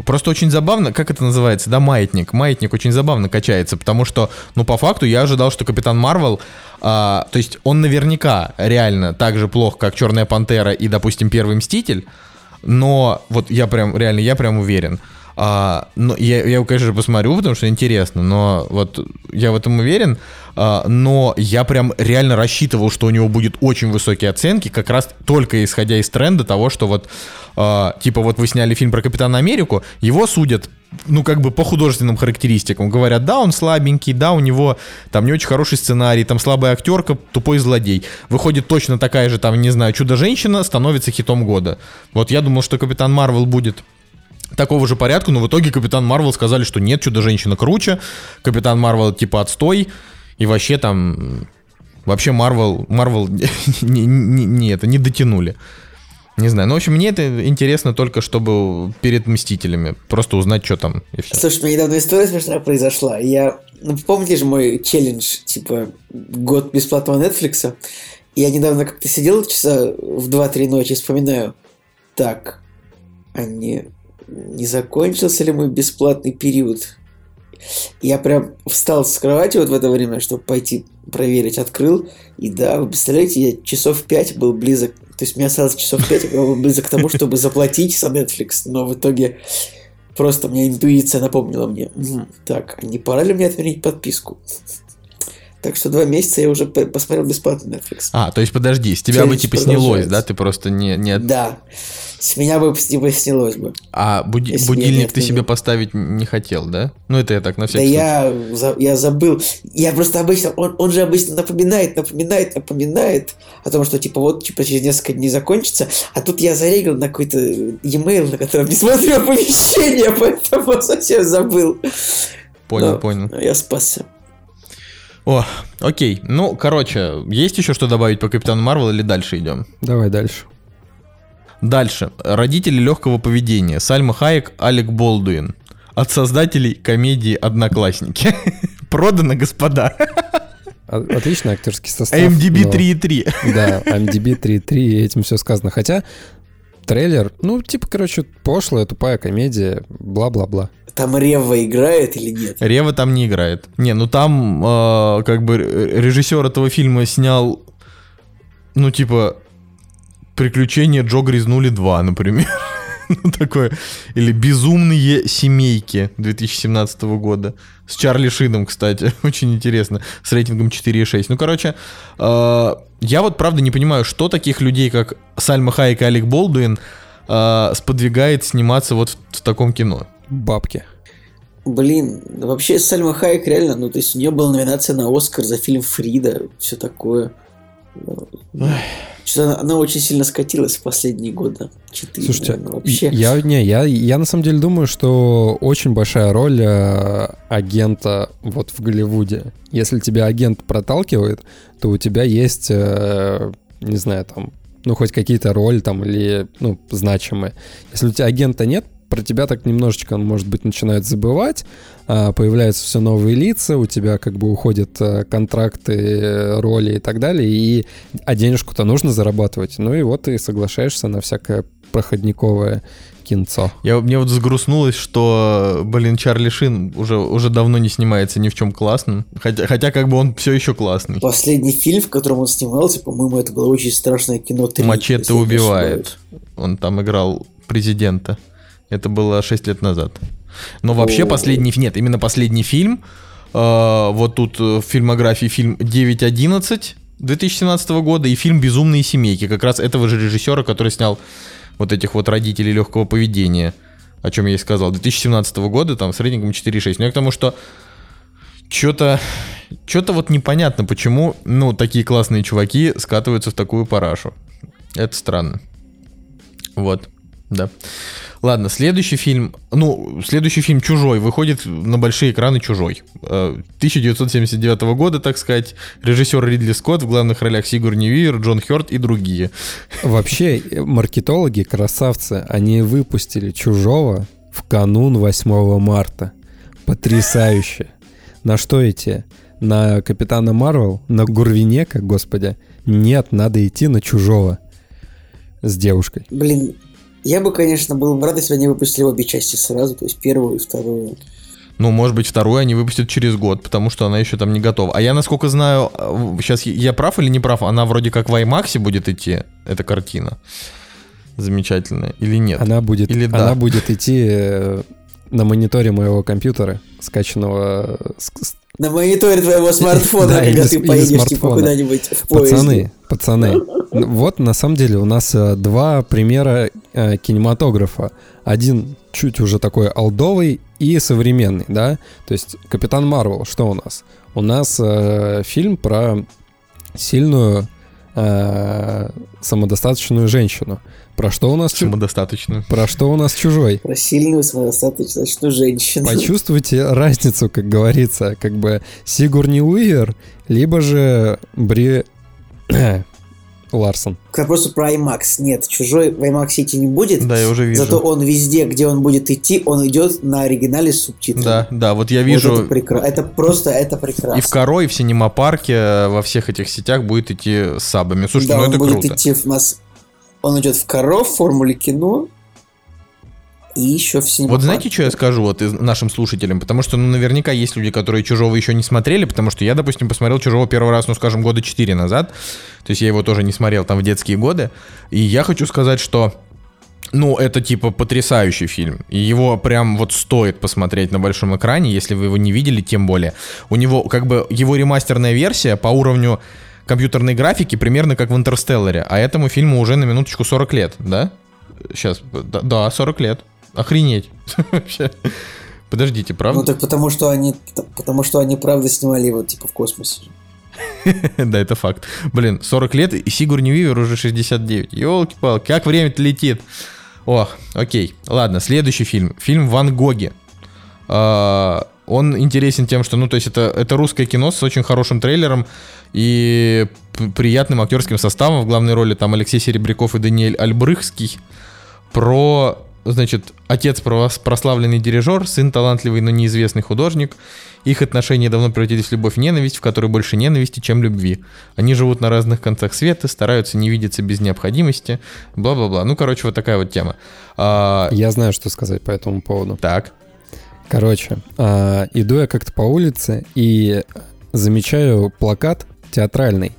просто очень забавно, как это называется, да, маятник. Маятник очень забавно качается, потому что, ну, по факту я ожидал, что Капитан Марвел, а, то есть он наверняка реально так же плох, как Черная Пантера и, допустим, Первый Мститель, но вот я прям, реально, я прям уверен. А, ну, я, я конечно, посмотрю, потому что интересно, но вот я в этом уверен. А, но я прям реально рассчитывал, что у него будет очень высокие оценки, как раз только исходя из тренда того, что вот, а, типа, вот вы сняли фильм про Капитана Америку, его судят, ну, как бы по художественным характеристикам. Говорят, да, он слабенький, да, у него там не очень хороший сценарий, там слабая актерка, тупой злодей. Выходит точно такая же, там, не знаю, Чудо-женщина становится хитом года. Вот я думал, что Капитан Марвел будет такого же порядка, но в итоге Капитан Марвел сказали, что нет, Чудо-женщина круче, Капитан Марвел типа отстой, и вообще там, вообще Марвел, Марвел *laughs* не, не, это, не дотянули. Не знаю, ну, в общем, мне это интересно только, чтобы перед Мстителями просто узнать, что там, и все. Слушай, меня недавно история смешная произошла. Я, ну, помните же мой челлендж, типа, год бесплатного Netflix? Я недавно как-то сидел часа в 2-3 ночи вспоминаю, так, а не, закончился ли мой бесплатный период? Я прям встал с кровати вот в это время, чтобы пойти проверить, открыл. И да, вы представляете, я часов 5 был близок, то есть мне осталось часов 5, я был близок к тому, чтобы заплатить за Netflix, но в итоге Просто у меня интуиция напомнила мне, «М, так, а не пора ли мне отменить подписку? Так что два месяца я уже посмотрел бесплатно Netflix. А, то есть подожди, с тебя бы Челлендж типа снялось, да? Ты просто не... не... Да. С меня бы типа снялось бы. А буди- Если будильник ты себе поставить не хотел, да? Ну это я так на Да всякий случай. я, за- я забыл. Я просто обычно, он, он же обычно напоминает, напоминает, напоминает о том, что типа вот типа через несколько дней закончится, а тут я зарегал на какой-то e-mail, на котором не смотрел *laughs* оповещения, поэтому совсем забыл. Понял, Но понял. Я спасся. О, окей. Ну, короче, есть еще что добавить по Капитану Марвел или дальше идем? Давай дальше. Дальше. Родители легкого поведения. Сальма Хайек, Алек Болдуин. От создателей комедии «Одноклассники». *laughs* Продано, господа. Отличный актерский состав. IMDb но- 3,3. Да, IMDb 3.3, и этим все сказано. Хотя трейлер, ну, типа, короче, пошлая, тупая комедия, бла-бла-бла. Там Рева играет или нет? Рева там не играет. Не, ну там э, как бы р- режиссер этого фильма снял, ну типа, «Приключения Джо грязнули 2», например. *laughs* Ну, такое. Или «Безумные семейки» 2017 года. С Чарли Шином, кстати. *laughs* Очень интересно. С рейтингом 4,6. Ну, короче, э, я вот правда не понимаю, что таких людей, как Сальма Хайек и Алек Болдуин, э, сподвигает сниматься вот в, в таком кино. Бабки. Блин, вообще Сальма Хайек реально, ну то есть у нее была номинация на Оскар за фильм Фрида, все такое. Что она, она очень сильно скатилась в последние годы. Четыре, Слушайте, наверное, вообще. я, не, я, я на самом деле думаю, что очень большая роль э, агента вот в Голливуде. Если тебя агент проталкивает, то у тебя есть, э, не знаю, там, ну, хоть какие-то роли там или, ну, значимые. Если у тебя агента нет, про тебя так немножечко, может быть, начинают забывать, а, появляются все новые лица, у тебя как бы уходят э, контракты, э, роли и так далее, и, а денежку-то нужно зарабатывать. Ну и вот ты соглашаешься на всякое проходниковое кинцо. Я, мне вот взгрустнулось, что, блин, Чарли Шин уже, уже давно не снимается ни в чем классном. Хотя, хотя как бы он все еще классный. Последний фильм, в котором он снимался, по-моему, это было очень страшное кино 3. Мачете убивает. Он там играл президента. Это было 6 лет назад. Но вообще О. последний... Нет, именно последний фильм. э, вот тут э, в фильмографии фильм 9.11 2017 года и фильм «Безумные семейки». Как раз этого же режиссера, который снял вот этих вот родителей легкого поведения. О чем я и сказал. 2017 года, там, с рейтингом 4.6. Но я к тому, что что-то что-то вот непонятно, почему, ну, такие классные чуваки скатываются в такую парашу. Это странно. Вот, да. Ладно, следующий фильм, ну, следующий фильм «Чужой» выходит на большие экраны «Чужой». Э, 1979 года, так сказать. Режиссер Ридли Скотт, в главных ролях Сигурни Вивер, Джон Хёрд и другие. Вообще, э, маркетологи, красавцы, они выпустили «Чужого» в канун 8 марта. Потрясающе. На что идти? На Капитана Марвел? На Гурвинека, господи? Нет, надо идти на «Чужого» с девушкой. Блин, я бы, конечно, был бы рад, если бы они выпустили обе части сразу, то есть первую и вторую. Ну, может быть, вторую они выпустят через год, потому что она еще там не готова. А я, насколько знаю, сейчас я прав или не прав, она вроде как в IMAX будет идти, эта картина. Замечательная. Или нет? Она будет, Или да. она будет идти э, на мониторе моего компьютера, скачанного э, с- с- На мониторе твоего смартфона, *laughs* Да, когда или ты поедешь типа куда-нибудь в поезде. Пацаны, пацаны, вот на самом деле у нас э, два примера э, кинематографа. Один чуть уже такой олдовый и современный, да? То есть Капитан Марвел, что у нас? У нас э, фильм про сильную э, самодостаточную женщину. Про что у нас Самодостаточную. про что у нас чужой? Про сильную самодостаточную женщину. Почувствуйте разницу, как говорится, как бы Сигурни Уивер, либо же Бри *clears throat* Ларсон. К вопросу про IMAX. Нет, чужой в IMAX идти не будет. Да, я уже вижу. Зато он везде, где он будет идти, он идет на оригинале с субтитрами. Да, да, вот я Вот вижу это, прекра- это просто, это прекрасно. и в Коро, и в Синемапарке, э, во всех этих сетях будет идти с сабами. Слушайте, да, ну он это будет круто. идти в нас. Он идет в Коров, в формуле кино. И еще в синема. Вот знаете, что я скажу вот нашим слушателям? Потому что, ну, наверняка есть люди, которые «Чужого» еще не смотрели, потому что я, допустим, посмотрел «Чужого» первый раз, ну, скажем, года 4 назад. То есть я его тоже не смотрел там в детские годы. И я хочу сказать, что Ну, это типа потрясающий фильм. И его прям вот стоит посмотреть на большом экране, если вы его не видели, тем более. У него как бы его ремастерная версия по уровню компьютерной графики примерно как в Интерстелларе, а этому фильму уже на минуточку 40 лет, да? Сейчас, да 40 лет. Охренеть. *laughs* Вообще. Подождите, правда? Ну так потому что они, потому что они правда снимали его типа в космосе. *laughs* да, это факт. Блин, 40 лет, и Сигурни Вивер уже 69. Елки-палки, как время-то летит. Ох, окей. Ладно, следующий фильм. Фильм «Ван Гоги». А, он интересен тем, что, ну, то есть это, это русское кино с очень хорошим трейлером и приятным актерским составом. В главной роли там Алексей Серебряков и Даниэль Альбрыхский. Про, значит, отец прославленный дирижер, сын талантливый, но неизвестный художник – их отношения давно превратились в любовь и ненависть, в которой больше ненависти, чем любви. Они живут на разных концах света, стараются не видеться без необходимости, бла-бла-бла. Ну, короче, вот такая вот тема. А... Я знаю, что сказать по этому поводу. Так. Короче, а, иду я как-то по улице и замечаю плакат театральный,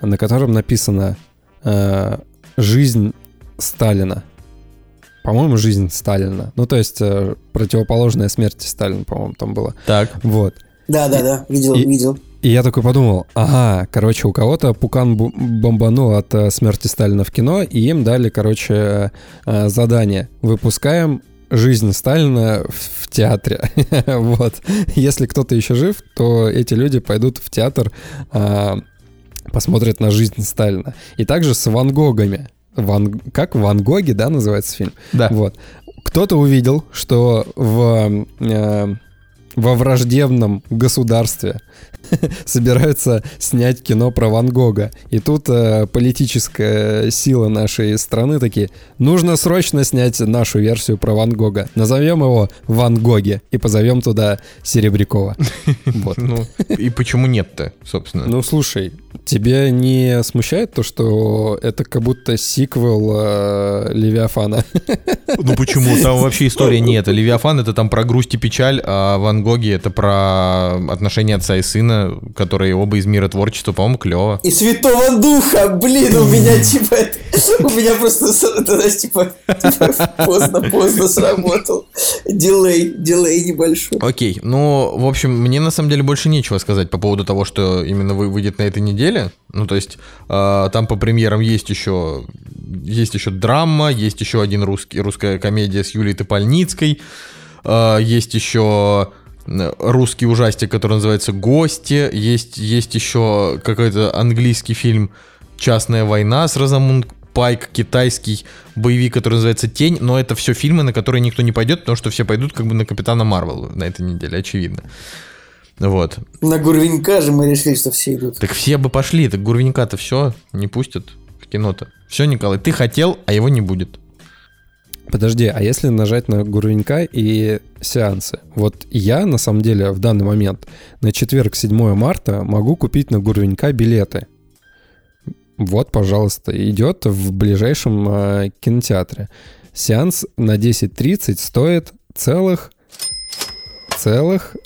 на котором написано а, «Жизнь Сталина». По-моему, жизнь Сталина. Ну, то есть э, противоположная смерти Сталина, по-моему, там было. Так. Вот. Да, да, да, видел, и, видел. И я такой подумал, ага, короче, у кого-то пукан бомбанул от э, смерти Сталина в кино, и им дали, короче, э, задание. Выпускаем жизнь Сталина в, в театре. *laughs* вот. Если кто-то еще жив, то эти люди пойдут в театр, э, посмотрят на жизнь Сталина. И также с Ван Гогами. Ван, как Ван Гоги, да, называется фильм? Да. Вот. Кто-то увидел, что в, э, во враждебном государстве *laughs* собираются снять кино про Ван Гога. И тут э, политическая сила нашей страны такие, нужно срочно снять нашу версию про Ван Гога. Назовем его Ван Гоги и позовем туда Серебрякова. *laughs* Вот. Ну, и почему нет-то, собственно? Ну, слушай, Тебе не смущает то, что это как будто сиквел э, Левиафана? Ну почему? Там вообще история не это. Левиафан это там про грусть и печаль, а Ван Гоги это про отношения отца и сына, которые оба из мира творчества, по-моему, клево. И Святого Духа, блин, у меня типа, у меня просто, *laughs* знаешь, типа, *laughs* поздно-поздно сработал. Дилей, дилей небольшой. Окей, ну, в общем, мне на самом деле больше нечего сказать по поводу того, что именно выйдет на этой неделе. Ну, то есть э, там по премьерам есть еще, есть еще драма, есть еще один русский, русская комедия с Юлией Топольницкой, э, есть еще русский ужастик, который называется «Гости», есть, есть еще какой-то английский фильм «Частная война» с Розамунд Пайк, китайский боевик, который называется «Тень», но это все фильмы, на которые никто не пойдет, потому что все пойдут как бы на Капитана Марвел на этой неделе, очевидно. Вот. На Гурвенька же мы решили, что все идут. Так все бы пошли, так Гурвенька-то все не пустят в кино-то. Все, Николай, ты хотел, а его не будет. Подожди, а если нажать на Гурвенька и сеансы? Вот я, на самом деле, в данный момент на четверг, 7 марта могу купить на Гурвенька билеты. Вот, пожалуйста, идет в ближайшем э, кинотеатре. Сеанс на 10.30 стоит целых целых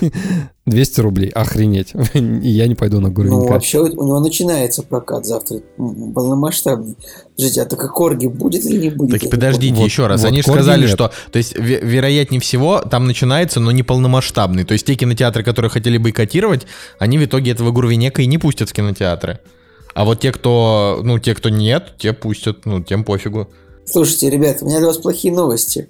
*laughs* 200 рублей. Охренеть. *laughs* Я не пойду на Гурвенька. Ну, вообще у него начинается прокат завтра полномасштабный. Подождите, а так Корги будет или не будет? Так подождите вот, еще раз. Вот, Они же сказали, нет. что... То есть, вероятнее всего, там начинается, но не полномасштабный. То есть, те кинотеатры, которые хотели бойкотировать, они в итоге этого Гурвенека и не пустят в кинотеатры. А вот те, кто... Ну, те, кто нет, те пустят. Ну, тем пофигу. Слушайте, ребята, у меня для вас плохие новости.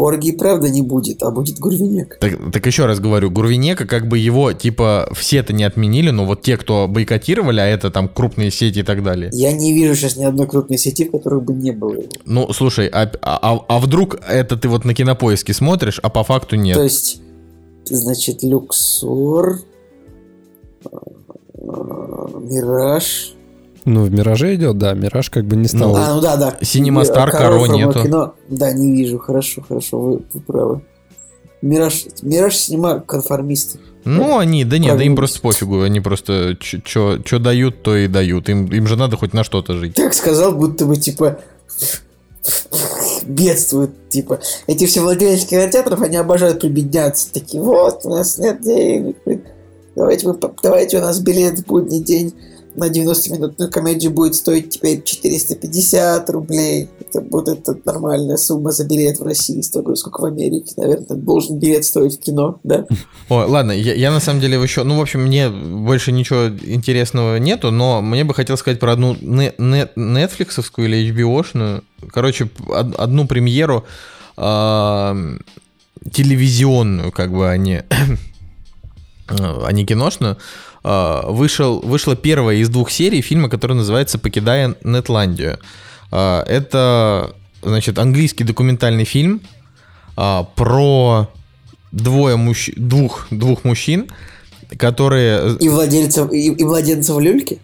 Корги правда не будет, а будет Гурвинек. Так, так еще раз говорю, Гурвинека как бы его, типа, все-то не отменили, но вот те, кто бойкотировали, а это там крупные сети и так далее. Я не вижу сейчас ни одной крупной сети, в которой бы не было его. Ну, слушай, а, а, а вдруг это ты вот на кинопоиске смотришь, а по факту нет? То есть, значит, Люксор, э, Мираж, ну, в Мираже идет, да. Мираж как бы не стал. Ну, а, ну да, да. Синема Стар, Каро нету. Кино. Да, не вижу. Хорошо, хорошо, вы, вы правы. Мираж, Мираж синема конформисты. Ну, они, да нет, да им просто пофигу. Они просто что дают, то и дают. Им, им же надо хоть на что-то жить. Так сказал, будто бы, типа, бедствуют, типа. Эти все владельцы кинотеатров, они обожают прибедняться. Такие, вот, у нас нет денег. Давайте, мы, давайте у нас билет в будний день на 90-минутную комедию будет стоить теперь 450 рублей. Это будет это нормальная сумма за билет в России, столько, сколько в Америке. Наверное, должен билет стоить в кино, да? Ой, ладно, я, я на самом деле еще... Ну, в общем, мне больше ничего интересного нету, но мне бы хотелось сказать про одну не, не, Netflixовскую или HBO-шную. Короче, од, одну премьеру э, телевизионную, как бы, они... *coughs* а не киношную, вышел, вышла первая из двух серий фильма, который называется «Покидая Нетландию». Это, значит, английский документальный фильм про двое мужч... двух, двух мужчин, которые... И владельцев, и, и владельцев люльки?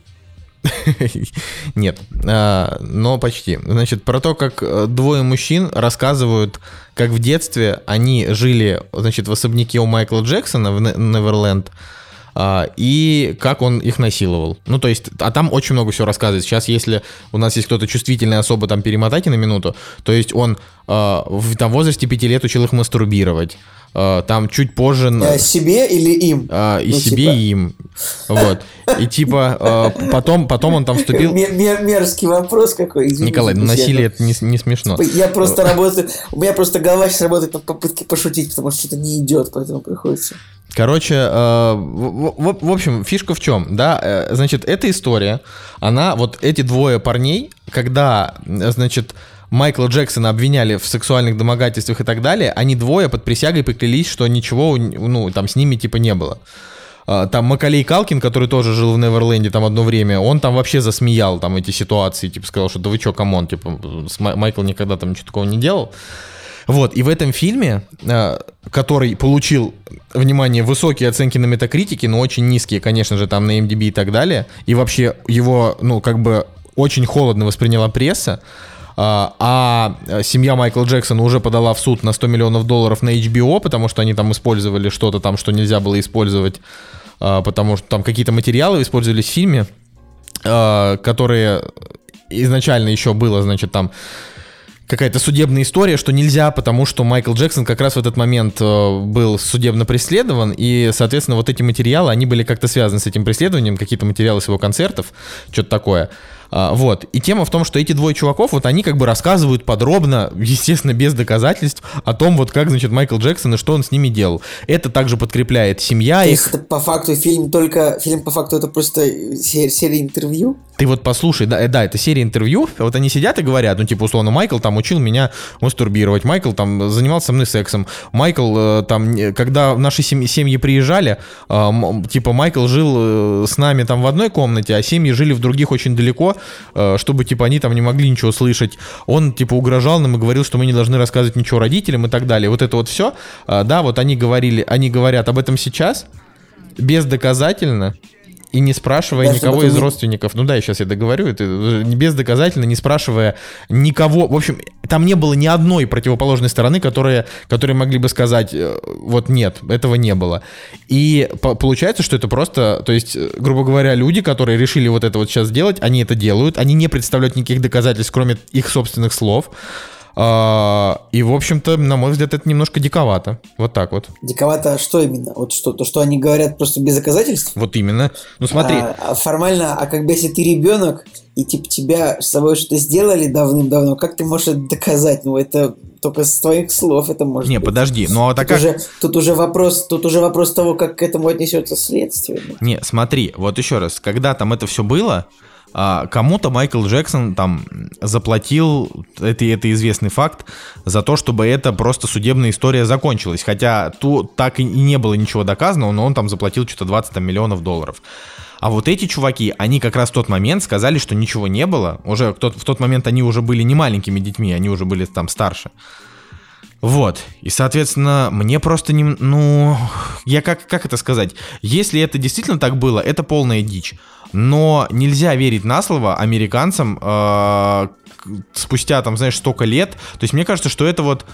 *laughs* Нет, но почти. Значит, про то, как э, двое мужчин рассказывают, как в детстве они жили, значит, в особняке у Майкла Джексона в Неверленд, а, и как он их насиловал. Ну, то есть, а там очень много всего рассказывает. Сейчас, если у нас есть кто-то чувствительный особо, там, перемотайте на минуту, то есть он а, в там, возрасте пяти лет учил их мастурбировать. А, там чуть позже... А себе или им? А, и ну, себе, типа... и им. Вот. И типа а, потом, потом он там вступил... Мерзкий вопрос какой. Извините, Николай, ну насилие это не, не смешно. Типа, я просто работаю... У меня просто голова сейчас работает на попытке пошутить, потому что что-то не идет, поэтому приходится... Короче, э, в, в, в общем, фишка в чем, да, э, значит, эта история, она, вот эти двое парней, когда, значит, Майкла Джексона обвиняли в сексуальных домогательствах и так далее, они двое под присягой поклялись, что ничего, ну, там с ними типа не было. Э, там Макалей Калкин, который тоже жил в Неверленде там одно время, он там вообще засмеял там эти ситуации, типа сказал, что да вы чё, come on, типа, Майкл никогда там ничего такого не делал. Вот, и в этом фильме, э, который получил, внимание, высокие оценки на метакритике, но очень низкие, конечно же, там на IMDb и так далее, и вообще его, ну, как бы очень холодно восприняла пресса, а, а семья Майкла Джексона уже подала в суд на 100 миллионов долларов на HBO, потому что они там использовали что-то там, что нельзя было использовать, а, потому что там какие-то материалы использовались в фильме, а, которые изначально еще было, значит, там какая-то судебная история, что нельзя, потому что Майкл Джексон как раз в этот момент был судебно преследован, и, соответственно, вот эти материалы, они были как-то связаны с этим преследованием, какие-то материалы с его концертов, что-то такое. А, вот. И тема в том, что эти двое чуваков, вот они как бы рассказывают подробно, естественно, без доказательств, о том, вот как, значит, Майкл Джексон и что он с ними делал. Это также подкрепляет семья То их. есть это по факту фильм только... Фильм по факту это просто серия интервью? Ты вот послушай, да, э, да, это серия интервью, вот они сидят и говорят, ну, типа, условно, Майкл там учил меня мастурбировать, Майкл там занимался со мной сексом, Майкл э, там, когда наши семьи, семьи приезжали, э, типа, Майкл жил с нами там в одной комнате, а семьи жили в других очень далеко, чтобы, типа, они там не могли ничего слышать. Он, типа, угрожал нам и говорил, что мы не должны рассказывать ничего родителям и так далее. Вот это вот все, да, вот они говорили, они говорят об этом сейчас, бездоказательно, и не спрашивая Даже никого из родственников, ну да, сейчас я договорю, это бездоказательно, не спрашивая никого, в общем, там не было ни одной противоположной стороны, которые, которые могли бы сказать, э, вот нет, этого не было. И получается, что это просто, то есть, э, грубо говоря, люди, которые решили вот это вот сейчас сделать, они это делают, они не представляют никаких доказательств, кроме их собственных слов, а, и, в общем-то, на мой взгляд, это немножко диковато. Вот так вот. Диковато что именно? Вот что? То, что они говорят просто без доказательств? Вот именно. Ну смотри. А, а формально, а как бы если ты ребенок, и типа тебя с собой что-то сделали давным-давно, как ты можешь это доказать? Ну, это только с твоих слов это может Не, быть. подожди, ну а тут такая... Уже, тут уже вопрос, тут уже вопрос того, как к этому отнесется следствие. Не, смотри, вот еще раз, когда там это все было, а, кому-то Майкл Джексон там заплатил, это, это известный факт, за то, чтобы эта просто судебная история закончилась. Хотя тут так и не было ничего доказанного, но он там заплатил что-то 20 там, миллионов долларов. А вот эти чуваки, они как раз в тот момент сказали, что ничего не было. Уже в тот, в тот момент они уже были не маленькими детьми, они уже были там старше. Вот. И, соответственно, мне просто не... Ну, я как, как это сказать? Если это действительно так было, это полная дичь. Но нельзя верить на слово американцам э, спустя, там, знаешь, столько лет. То есть мне кажется, что это вот...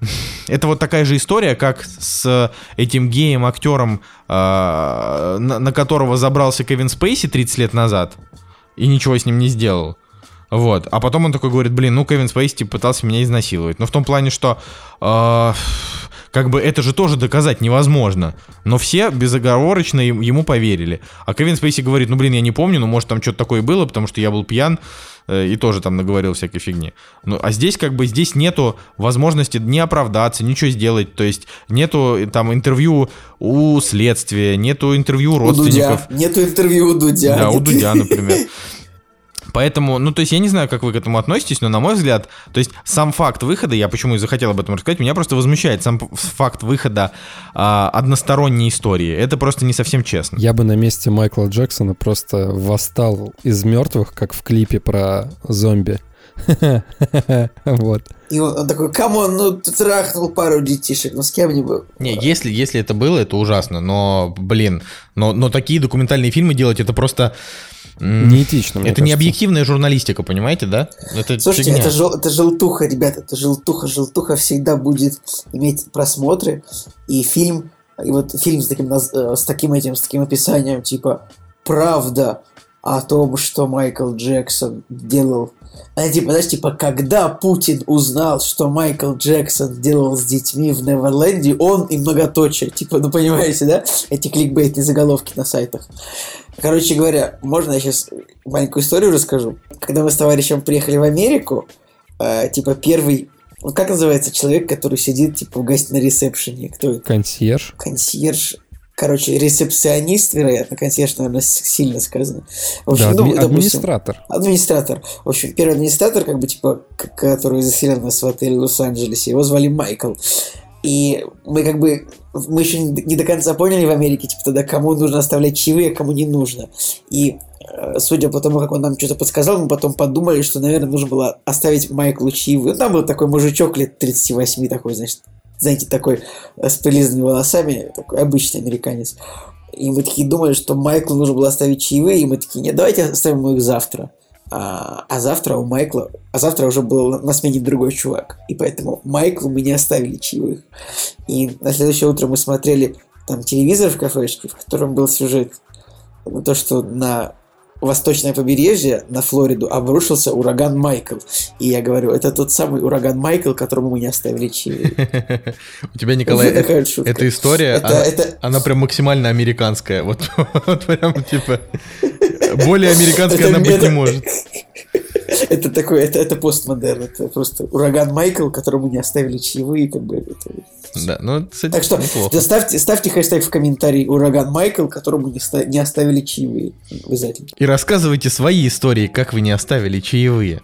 *laughs* Это вот такая же история, как с этим геем-актером, э, на, на которого забрался Кевин Спейси 30 лет назад и ничего с ним не сделал. Вот. А потом он такой говорит, блин, ну Кевин Спейси типа, пытался меня изнасиловать. Но в том плане, что э, как бы это же тоже доказать невозможно. Но все безоговорочно ему поверили. А Кевин Спейси говорит, ну блин, я не помню, ну может там что-то такое было, потому что я был пьян э, и тоже там наговорил всякой фигни. Ну, а здесь как бы здесь нету возможности не оправдаться, ничего сделать. То есть нету э, там интервью у следствия, нету интервью у У родственников. Дудя. Нету интервью у Дудя. Да, у. Дудя, например. *laughs* Поэтому, ну, то есть я не знаю, как вы к этому относитесь, но на мой взгляд, то есть сам факт выхода, я почему и захотел об этом рассказать, меня просто возмущает сам факт выхода а, односторонней истории. Это просто не совсем честно. Я бы на месте Майкла Джексона просто восстал из мертвых, как в клипе про зомби. *laughs* Вот. И он, он такой, come on, ну ты трахнул пару детишек, ну с кем не был. Не, если, если это было, это ужасно, но, блин, но, но такие документальные фильмы делать, это просто... Неэтично, Это не кажется. объективная журналистика, понимаете, да? Это Слушайте, фигня. это, жел- это желтуха, ребята, это желтуха. Желтуха всегда будет иметь просмотры. И фильм, и вот фильм с таким, э, с таким этим, с таким описанием, типа «Правда о том, что Майкл Джексон делал». А, типа, знаешь, типа, когда Путин узнал, что Майкл Джексон делал с детьми в Неверленде, он и многоточие. Типа, ну понимаете, да? Эти кликбейтные заголовки на сайтах. Короче говоря, можно я сейчас маленькую историю расскажу? Когда мы с товарищем приехали в Америку, э, типа первый, вот как называется человек, который сидит типа в гости на ресепшене? Кто это? Консьерж. Консьерж. Короче, ресепционист, вероятно, консьерж, наверное, сильно сказано. В общем, Да, ну, адми- допустим, администратор. Администратор. В общем, первый администратор, как бы, типа, который заселил нас в отель в Лос-Анджелесе, его звали Майкл. И мы как бы, мы еще не, не до конца поняли в Америке, типа, тогда кому нужно оставлять чаевые, а кому не нужно. И э, судя по тому, как он нам что-то подсказал, мы потом подумали, что, наверное, нужно было оставить Майклу чаевые. Ну, Там был такой мужичок лет 38, такой, значит, знаете, такой э, с прилизанными волосами, такой обычный американец. И мы такие думали, что Майклу нужно было оставить чаевые, и мы такие, нет, давайте оставим их завтра. А, а завтра у Майкла, а завтра уже был на- смене другой чувак. И поэтому Майклу мы не оставили чаевых. И на следующее утро мы смотрели там телевизор в кафешке, в котором был сюжет. на То, что на восточное побережье, на Флориду, обрушился ураган Майкл. И я говорю, это тот самый ураган Майкл, которому мы не оставили чаевые. *laughs* У тебя, Николай, эта история, она, прям максимально американская. *laughs* Вот, прям типа более американской Это- она быть не может. *laughs* Это такой, это, это постмодерн, это просто ураган Майкл, которому не оставили чаевые, как бы это- Да, ну, кстати, Так что неплохо. ставьте, ставьте хэштег в комментарии ураган Майкл, которому не, ста- не оставили чаевые. Обязательно. И рассказывайте свои истории, как вы не оставили чаевые.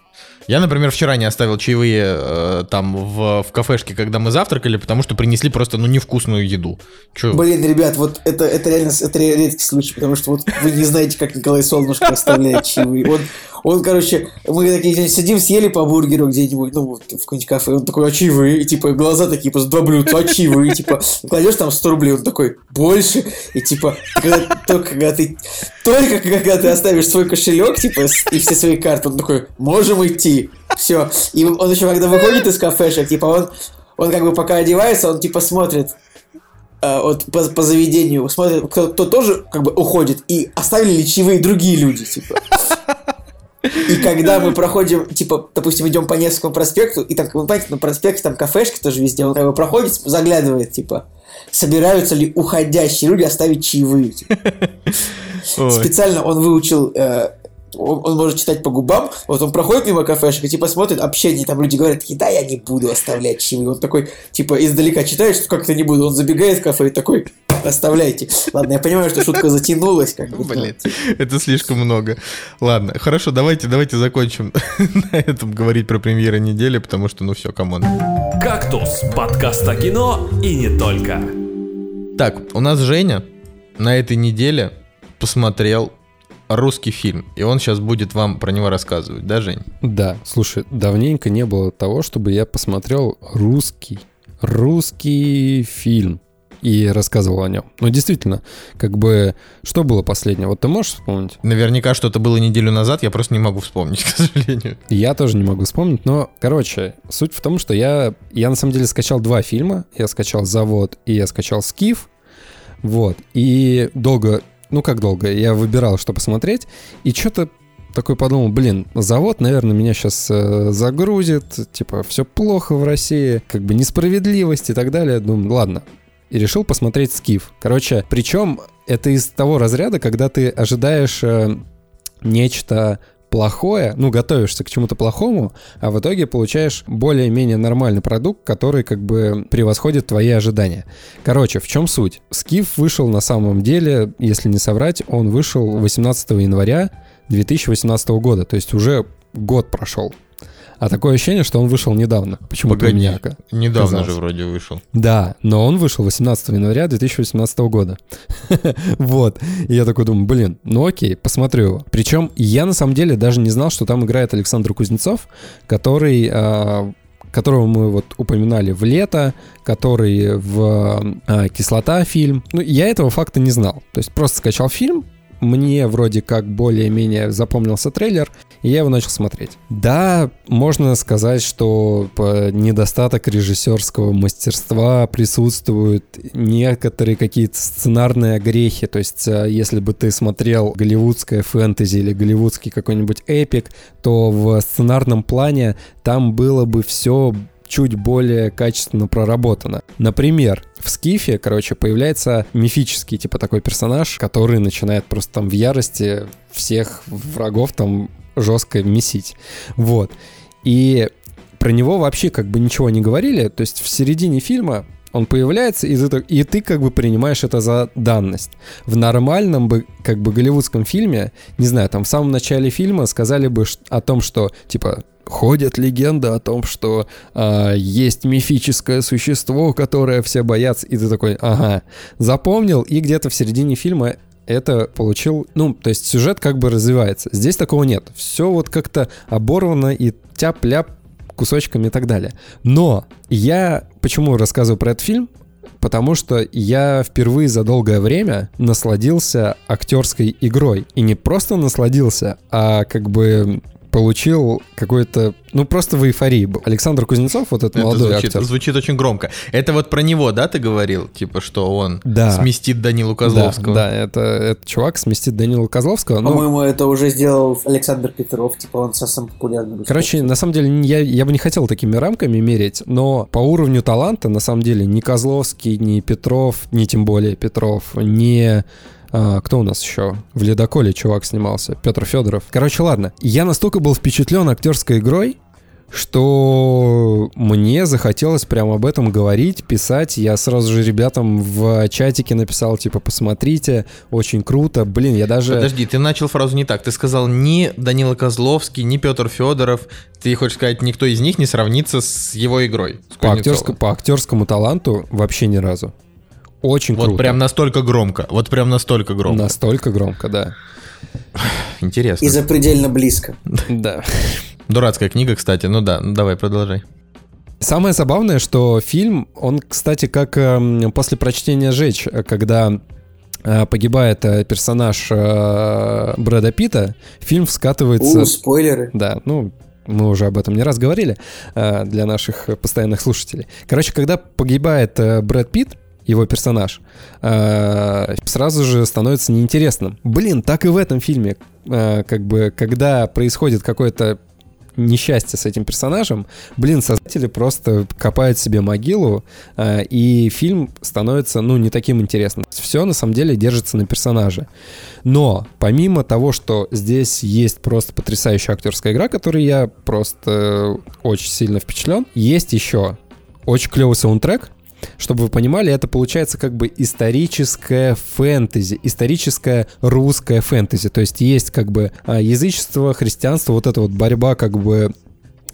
Я, например, вчера не оставил чаевые э, там в, в кафешке, когда мы завтракали, потому что принесли просто, ну, невкусную еду. Че? Блин, ребят, вот это, это реально это редкий случай, потому что вот вы не знаете, как Николай Солнышко оставляет чаевые. Он, он, короче, мы такие сидим, съели по бургеру где-нибудь, ну, вот в каком-нибудь кафе, он такой, а чаевые? И, типа, глаза такие, просто два блюдца, а чаевые? Типа, кладешь там 100 рублей, он такой, больше? И, типа, когда, только когда ты, только когда ты оставишь свой кошелек, типа, и все свои карты, он такой, можем идти. Все. И он еще, когда выходит из кафешек, типа, он, он как бы пока одевается, он, типа, смотрит, а, вот по, по заведению смотрят, кто, кто тоже как бы уходит, и оставили ли чаевые другие люди, типа. И когда мы проходим, типа, допустим, идем по Невскому проспекту, и там, вы понимаете, на проспекте там кафешки тоже везде, он как бы проходит, заглядывает, типа, собираются ли уходящие люди оставить чаевые. типа. Специально он выучил, э, он, он может читать по губам, вот он проходит мимо кафешек и типа смотрит общение, там люди говорят, такие, да, я не буду оставлять чаевые. Он такой, типа, издалека читает, что как-то не буду. Он забегает в кафе и такой, оставляйте. Ладно, я понимаю, что шутка затянулась, как бы. Блин, это слишком много. Ладно, хорошо, давайте, давайте закончим *laughs* на этом говорить про премьеры недели, потому что, ну все, come on. «Кактус» – подкаст о кино и не только. Так, у нас Женя на этой неделе посмотрел русский фильм, и он сейчас будет вам про него рассказывать, да, Жень? Да, слушай, давненько не было того, чтобы я посмотрел русский, русский фильм и рассказывал о нем. Ну, действительно, как бы, что было последнее? Вот ты можешь вспомнить? Наверняка что-то было неделю назад, я просто не могу вспомнить, *laughs* к сожалению. Я тоже не могу вспомнить, но, короче, суть в том, что я, я на самом деле скачал два фильма. Я скачал «Завод» и я скачал «Скиф». Вот. И долго, ну как долго, я выбирал, что посмотреть. И что-то такой подумал, блин, завод, наверное, меня сейчас э, загрузит, типа, все плохо в России, как бы несправедливость и так далее. Думаю, ладно. И решил посмотреть Скиф. Короче, причем это из того разряда, когда ты ожидаешь э, нечто плохое, ну, готовишься к чему-то плохому, а в итоге получаешь более-менее нормальный продукт, который как бы превосходит твои ожидания. Короче, в чем суть? Скиф вышел на самом деле, если не соврать, он вышел 18 января 2018 года, то есть уже год прошел. А такое ощущение, что он вышел недавно. Почему-то у Погоди, меня недавно казалось. же вроде вышел. Да, но он вышел 18 января 2018 года. *laughs* вот. И я такой думаю, блин, ну окей, посмотрю его. Причем я на самом деле даже не знал, что там играет Александр Кузнецов, который а, которого мы вот упоминали в лето, который в а, кислота фильм. Ну, я этого факта не знал. То есть просто скачал фильм, мне вроде как более-менее запомнился трейлер, и я его начал смотреть. Да, можно сказать, что недостаток режиссерского мастерства присутствуют некоторые какие-то сценарные огрехи. То есть, э, если бы ты смотрел голливудское фэнтези или голливудский какой-нибудь эпик, то в сценарном плане там было бы все чуть более качественно проработано. Например, в Скифе, короче, появляется мифический, типа, такой персонаж, который начинает просто там в ярости всех врагов там жестко месить. Вот. И про него вообще как бы ничего не говорили. То есть в середине фильма он появляется, и ты, и ты как бы принимаешь это за данность. В нормальном бы, как бы, голливудском фильме, не знаю, там в самом начале фильма сказали бы о том, что, типа, ходит легенда о том, что а, есть мифическое существо, которое все боятся, и ты такой, ага, запомнил, и где-то в середине фильма это получил, ну, то есть сюжет как бы развивается. Здесь такого нет. Все вот как-то оборвано и тяп-ляп кусочками и так далее. Но я почему рассказываю про этот фильм? Потому что я впервые за долгое время насладился актерской игрой. И не просто насладился, а как бы получил какой-то, ну просто в эйфории был. Александр Кузнецов, вот этот Это молодой звучит, актер. звучит очень громко. Это вот про него, да, ты говорил? Типа, что он Да. сместит Данилу Да, Козловского. да, это, этот чувак сместит Данила Козловского. По-моему, это уже сделал Александр Петров, типа он самый популярный. Короче, на самом деле, я, я бы не хотел такими рамками мерить, но по уровню таланта, на самом деле, ни Козловский, ни Петров, ни тем более Петров, ни... а, кто у нас еще? В «Ледоколе» чувак снимался. Петр Федоров. Короче, ладно. Я настолько был впечатлен актерской игрой, что мне захотелось прямо об этом говорить, писать. Я сразу же ребятам в чатике написал, типа, посмотрите, очень круто. Блин, я даже... Подожди, ты начал фразу не так. Ты сказал ни Данила Козловский, ни Петр Федоров. Ты хочешь сказать, никто из них не сравнится с его игрой. с По, актерско- по актерскому таланту вообще ни разу. Очень Вот круто. прям настолько громко. Вот прям настолько громко. Настолько громко, да. *sighs* Интересно. И запредельно близко. *laughs* Да. Дурацкая книга, кстати. Ну да, ну давай, продолжай. Самое забавное, что фильм, он, кстати, как эм, после прочтения «Жечь», э, когда э, погибает э, персонаж Брэда Питта, фильм скатывается... У, спойлеры. Да, ну, мы уже об этом не раз говорили для наших постоянных слушателей. Короче, когда погибает Брэд Питт, его персонаж, э, сразу же становится неинтересным. Блин, так и в этом фильме, э, как бы, когда происходит какое-то несчастье с этим персонажем, блин, создатели просто копают себе могилу, э, и фильм становится, ну, не таким интересным. Все, на самом деле, держится на персонаже. Но, помимо того, что здесь есть просто потрясающая актерская игра, которой я просто очень сильно впечатлен, есть еще очень клевый саундтрек, чтобы вы понимали, это получается как бы историческое фэнтези, историческое русское фэнтези. То есть есть как бы а, язычество, христианство, вот эта вот борьба как бы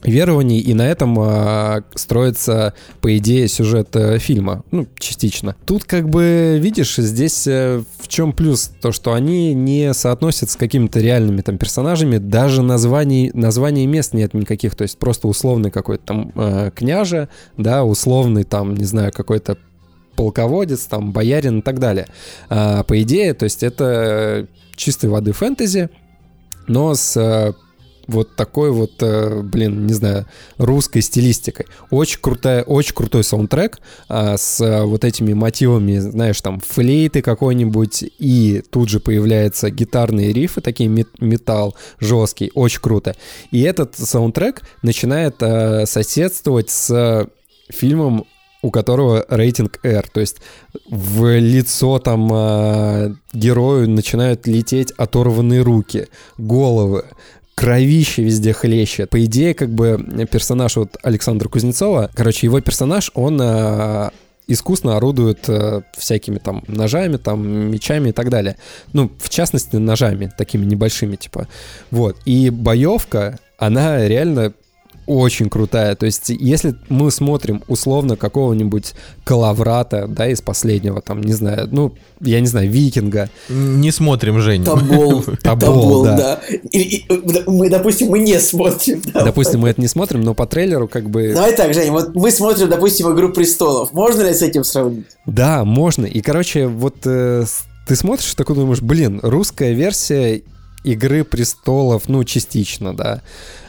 верований, и на этом а, строится, по идее, сюжет э, фильма. Ну, частично. Тут, как бы, видишь, здесь э, в чем плюс? То, что они не соотносят с какими-то реальными там персонажами, даже названий, названий мест нет никаких, то есть просто условный какой-то там э, княже, да, условный там, не знаю, какой-то полководец, там, боярин и так далее. А, по идее, то есть это чистой воды фэнтези, но с э, вот такой вот, э, блин, не знаю, русской стилистикой. Очень крутая, очень крутой саундтрек а, с а, вот этими мотивами, знаешь, там флейты какой-нибудь, и тут же появляются гитарные рифы, такие мет- металл жесткий, очень круто. И этот саундтрек начинает а, соседствовать с фильмом у которого рейтинг R. То есть в лицо там э, герою начинают лететь оторванные руки, головы, кровище везде хлещет. По идее, как бы персонаж вот Александра Кузнецова, короче, его персонаж, он э, искусно орудует э, всякими там ножами, там мечами и так далее. Ну, в частности, ножами такими небольшими, типа. Вот. И боевка, она реально очень крутая. То есть, если мы смотрим условно какого-нибудь Калаврата, да, из последнего, там, не знаю, ну, я не знаю, Викинга. Не смотрим, Женя. Табол. *laughs* Табол, да. да. И- и- мы, допустим, мы не смотрим. да. Допустим, мы это не смотрим, но по трейлеру как бы... Давай так, Женя, вот мы смотрим, допустим, «Игру престолов». Можно ли с этим сравнить? Да, можно. И, короче, вот э, ты смотришь и такой думаешь, блин, русская версия Игры престолов, ну, частично, да.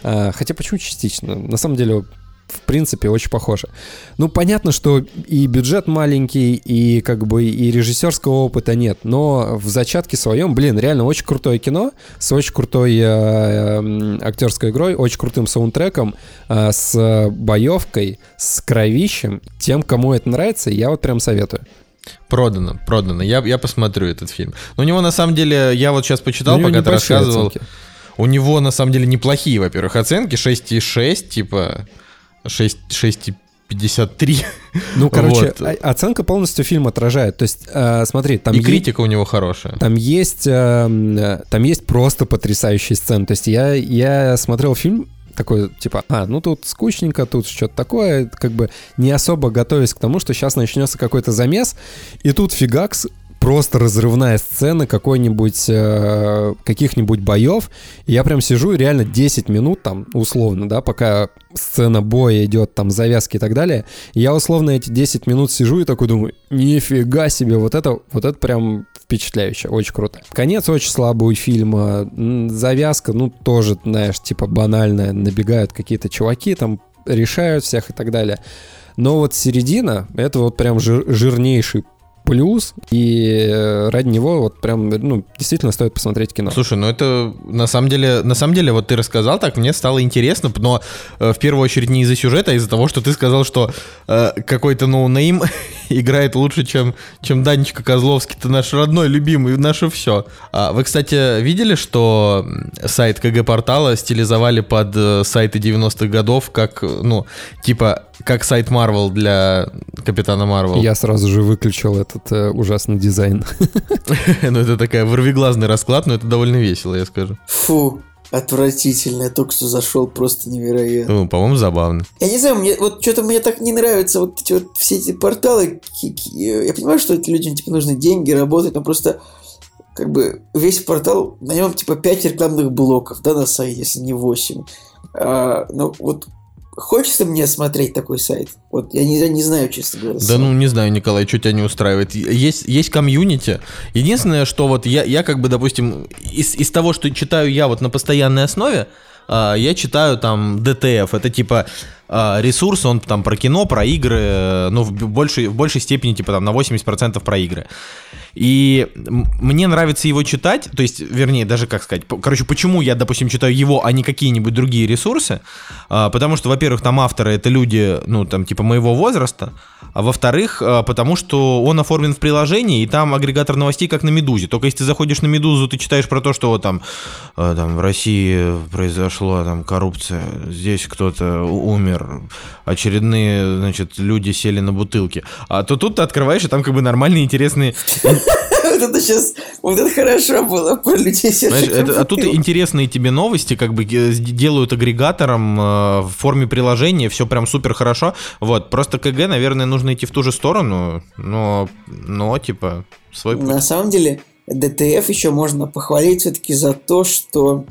А, хотя почему частично? На самом деле, в принципе, очень похоже. Ну, понятно, что и бюджет маленький, и как бы и режиссерского опыта нет, но в зачатке своем, блин, реально очень крутое кино с очень крутой э, м, актерской игрой, очень крутым саундтреком, э, с боевкой, с кровищем. Тем, кому это нравится, я вот прям советую. Продано, продано. Я, я посмотрю этот фильм. Но у него на самом деле, я вот сейчас почитал, пока ты рассказывал. оценки. У него на самом деле неплохие, во-первых, оценки. 6,6, типа 6, 6,53. Ну, короче, Вот. о- оценка полностью фильм отражает. То есть, э, смотри, там И е- критика у него хорошая. Там есть, эм, э, там есть просто потрясающие сцены. То есть я, я смотрел фильм такой, типа, а, ну тут скучненько, тут что-то такое, как бы не особо готовясь к тому, что сейчас начнется какой-то замес, и тут фигакс, просто разрывная сцена какой-нибудь, э, каких-нибудь боев. Я прям сижу и реально 10 минут там, условно, да, пока сцена боя идет, там, завязки и так далее. Я условно эти 10 минут сижу и такой думаю, нифига себе, вот это, вот это прям впечатляюще, очень круто. Конец очень слабый у фильма, завязка, ну, тоже, знаешь, типа банальная, набегают какие-то чуваки, там, решают всех и так далее. Но вот середина, это вот прям жир- жирнейший плюс, и э, ради него вот прям, ну, действительно стоит посмотреть кино. Слушай, ну это на самом деле, на самом деле, вот ты рассказал так, мне стало интересно, но э, в первую очередь не из-за сюжета, а из-за того, что ты сказал, что э, какой-то no name *laughs* играет лучше, чем, чем Данечка Козловский, ты наш родной, любимый, наше все. А вы, кстати, видели, что сайт КГ-портала стилизовали под э, сайты 90-х годов, как, ну, типа, как сайт Марвел для Капитана Марвел? Я сразу же выключил этот э, ужасный дизайн. *laughs* ну, это такая вырвиглазный расклад, но это довольно весело, я скажу. Фу, отвратительно. Я только что зашел, просто невероятно. Ну, по-моему, забавно. Я не знаю, мне вот что-то мне так не нравятся вот эти вот все эти порталы. Я понимаю, что этим людям типа нужны деньги, работать, но просто как бы весь портал, на нем типа 5 рекламных блоков, да, на сайте, если не 8. А, ну вот хочется мне смотреть такой сайт. Вот я не, я не знаю, честно говоря. Да ну, не знаю, Николай, что тебя не устраивает. Есть, есть комьюнити. Единственное, что вот я, я как бы, допустим, из, из того, что читаю я вот на постоянной основе, а, я читаю там DTF. Это типа ресурс, он там про кино, про игры, э, ну, в большей, в большей степени, типа там на 80% про игры. И мне нравится его читать, то есть, вернее, даже как сказать, короче, почему я, допустим, читаю его, а не какие-нибудь другие ресурсы, А, потому что, во-первых, там авторы это люди, ну, там, типа моего возраста, а во-вторых, а, потому что он оформлен в приложении, и там агрегатор новостей как на Медузе. Только если ты заходишь на Медузу, ты читаешь про то, что вот там, а, там в России произошла там коррупция, здесь кто-то у- умер, очередные, значит, люди сели на бутылки. А то тут ты открываешь, и там как бы нормальные, интересные Вот это сейчас, вот это хорошо было про людей Знаешь, это- а тут интересные тебе новости, как бы э, делают агрегатором э, в форме приложения, все прям супер хорошо. Вот, просто КГ, наверное, нужно идти в ту же сторону, но, но типа, свой путь. На самом деле, ДТФ еще можно похвалить все-таки за то, что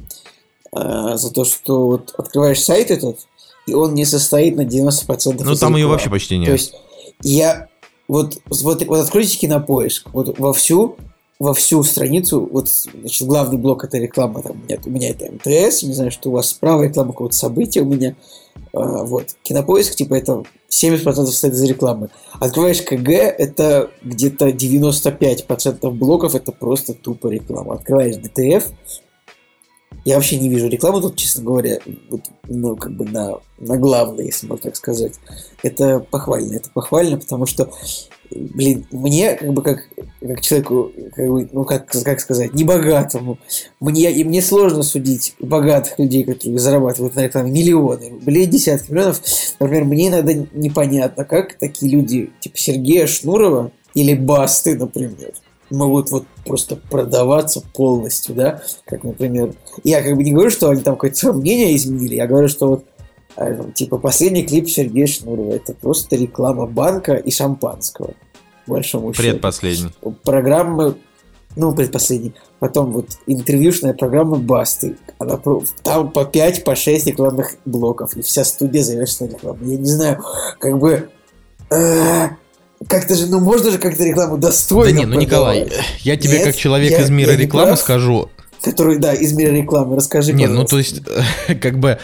э, за то, что вот открываешь сайт этот, и он не состоит на 90% Ну, там ее вообще почти То нет. есть я вот, вот, вот откройте кинопоиск, вот вовсю во всю страницу, вот, значит, главный блок это реклама, там, меня, у меня это МТС, не знаю, что у вас справа реклама какого-то события у меня, а, вот, кинопоиск, типа, это 70% состоит из рекламы. Открываешь КГ, это где-то 95% блоков, это просто тупо реклама. Открываешь ДТФ, я вообще не вижу рекламу тут, честно говоря, вот, ну, как бы на, на главной, если можно так сказать. Это похвально, это похвально, потому что, блин, мне, как бы, как, как человеку, как бы, ну, как, как сказать, небогатому, мне, и мне сложно судить богатых людей, которые зарабатывают на рекламе миллионы, блин, десятки миллионов. Например, мне иногда непонятно, как такие люди, типа Сергея Шнурова или Басты, например, могут вот просто продаваться полностью, да, как, например, я как бы не говорю, что они там какое-то свое мнение изменили, я говорю, что вот э, типа последний клип Сергея Шнурова это просто реклама банка и шампанского, большому счету. Предпоследний. Программы, ну, предпоследний, потом вот интервьюшная программа Басты, она там по 5, по 6 рекламных блоков, и вся студия завершена рекламой. Я не знаю, как бы... э, как-то же, ну можно же как-то рекламу Да достойно не, ну Николай, продавать. я тебе Нет, как человек я- из мира рекламы прав. скажу, Который, да, из мира рекламы. Расскажи, Не, ну то есть, *laughs* как бы,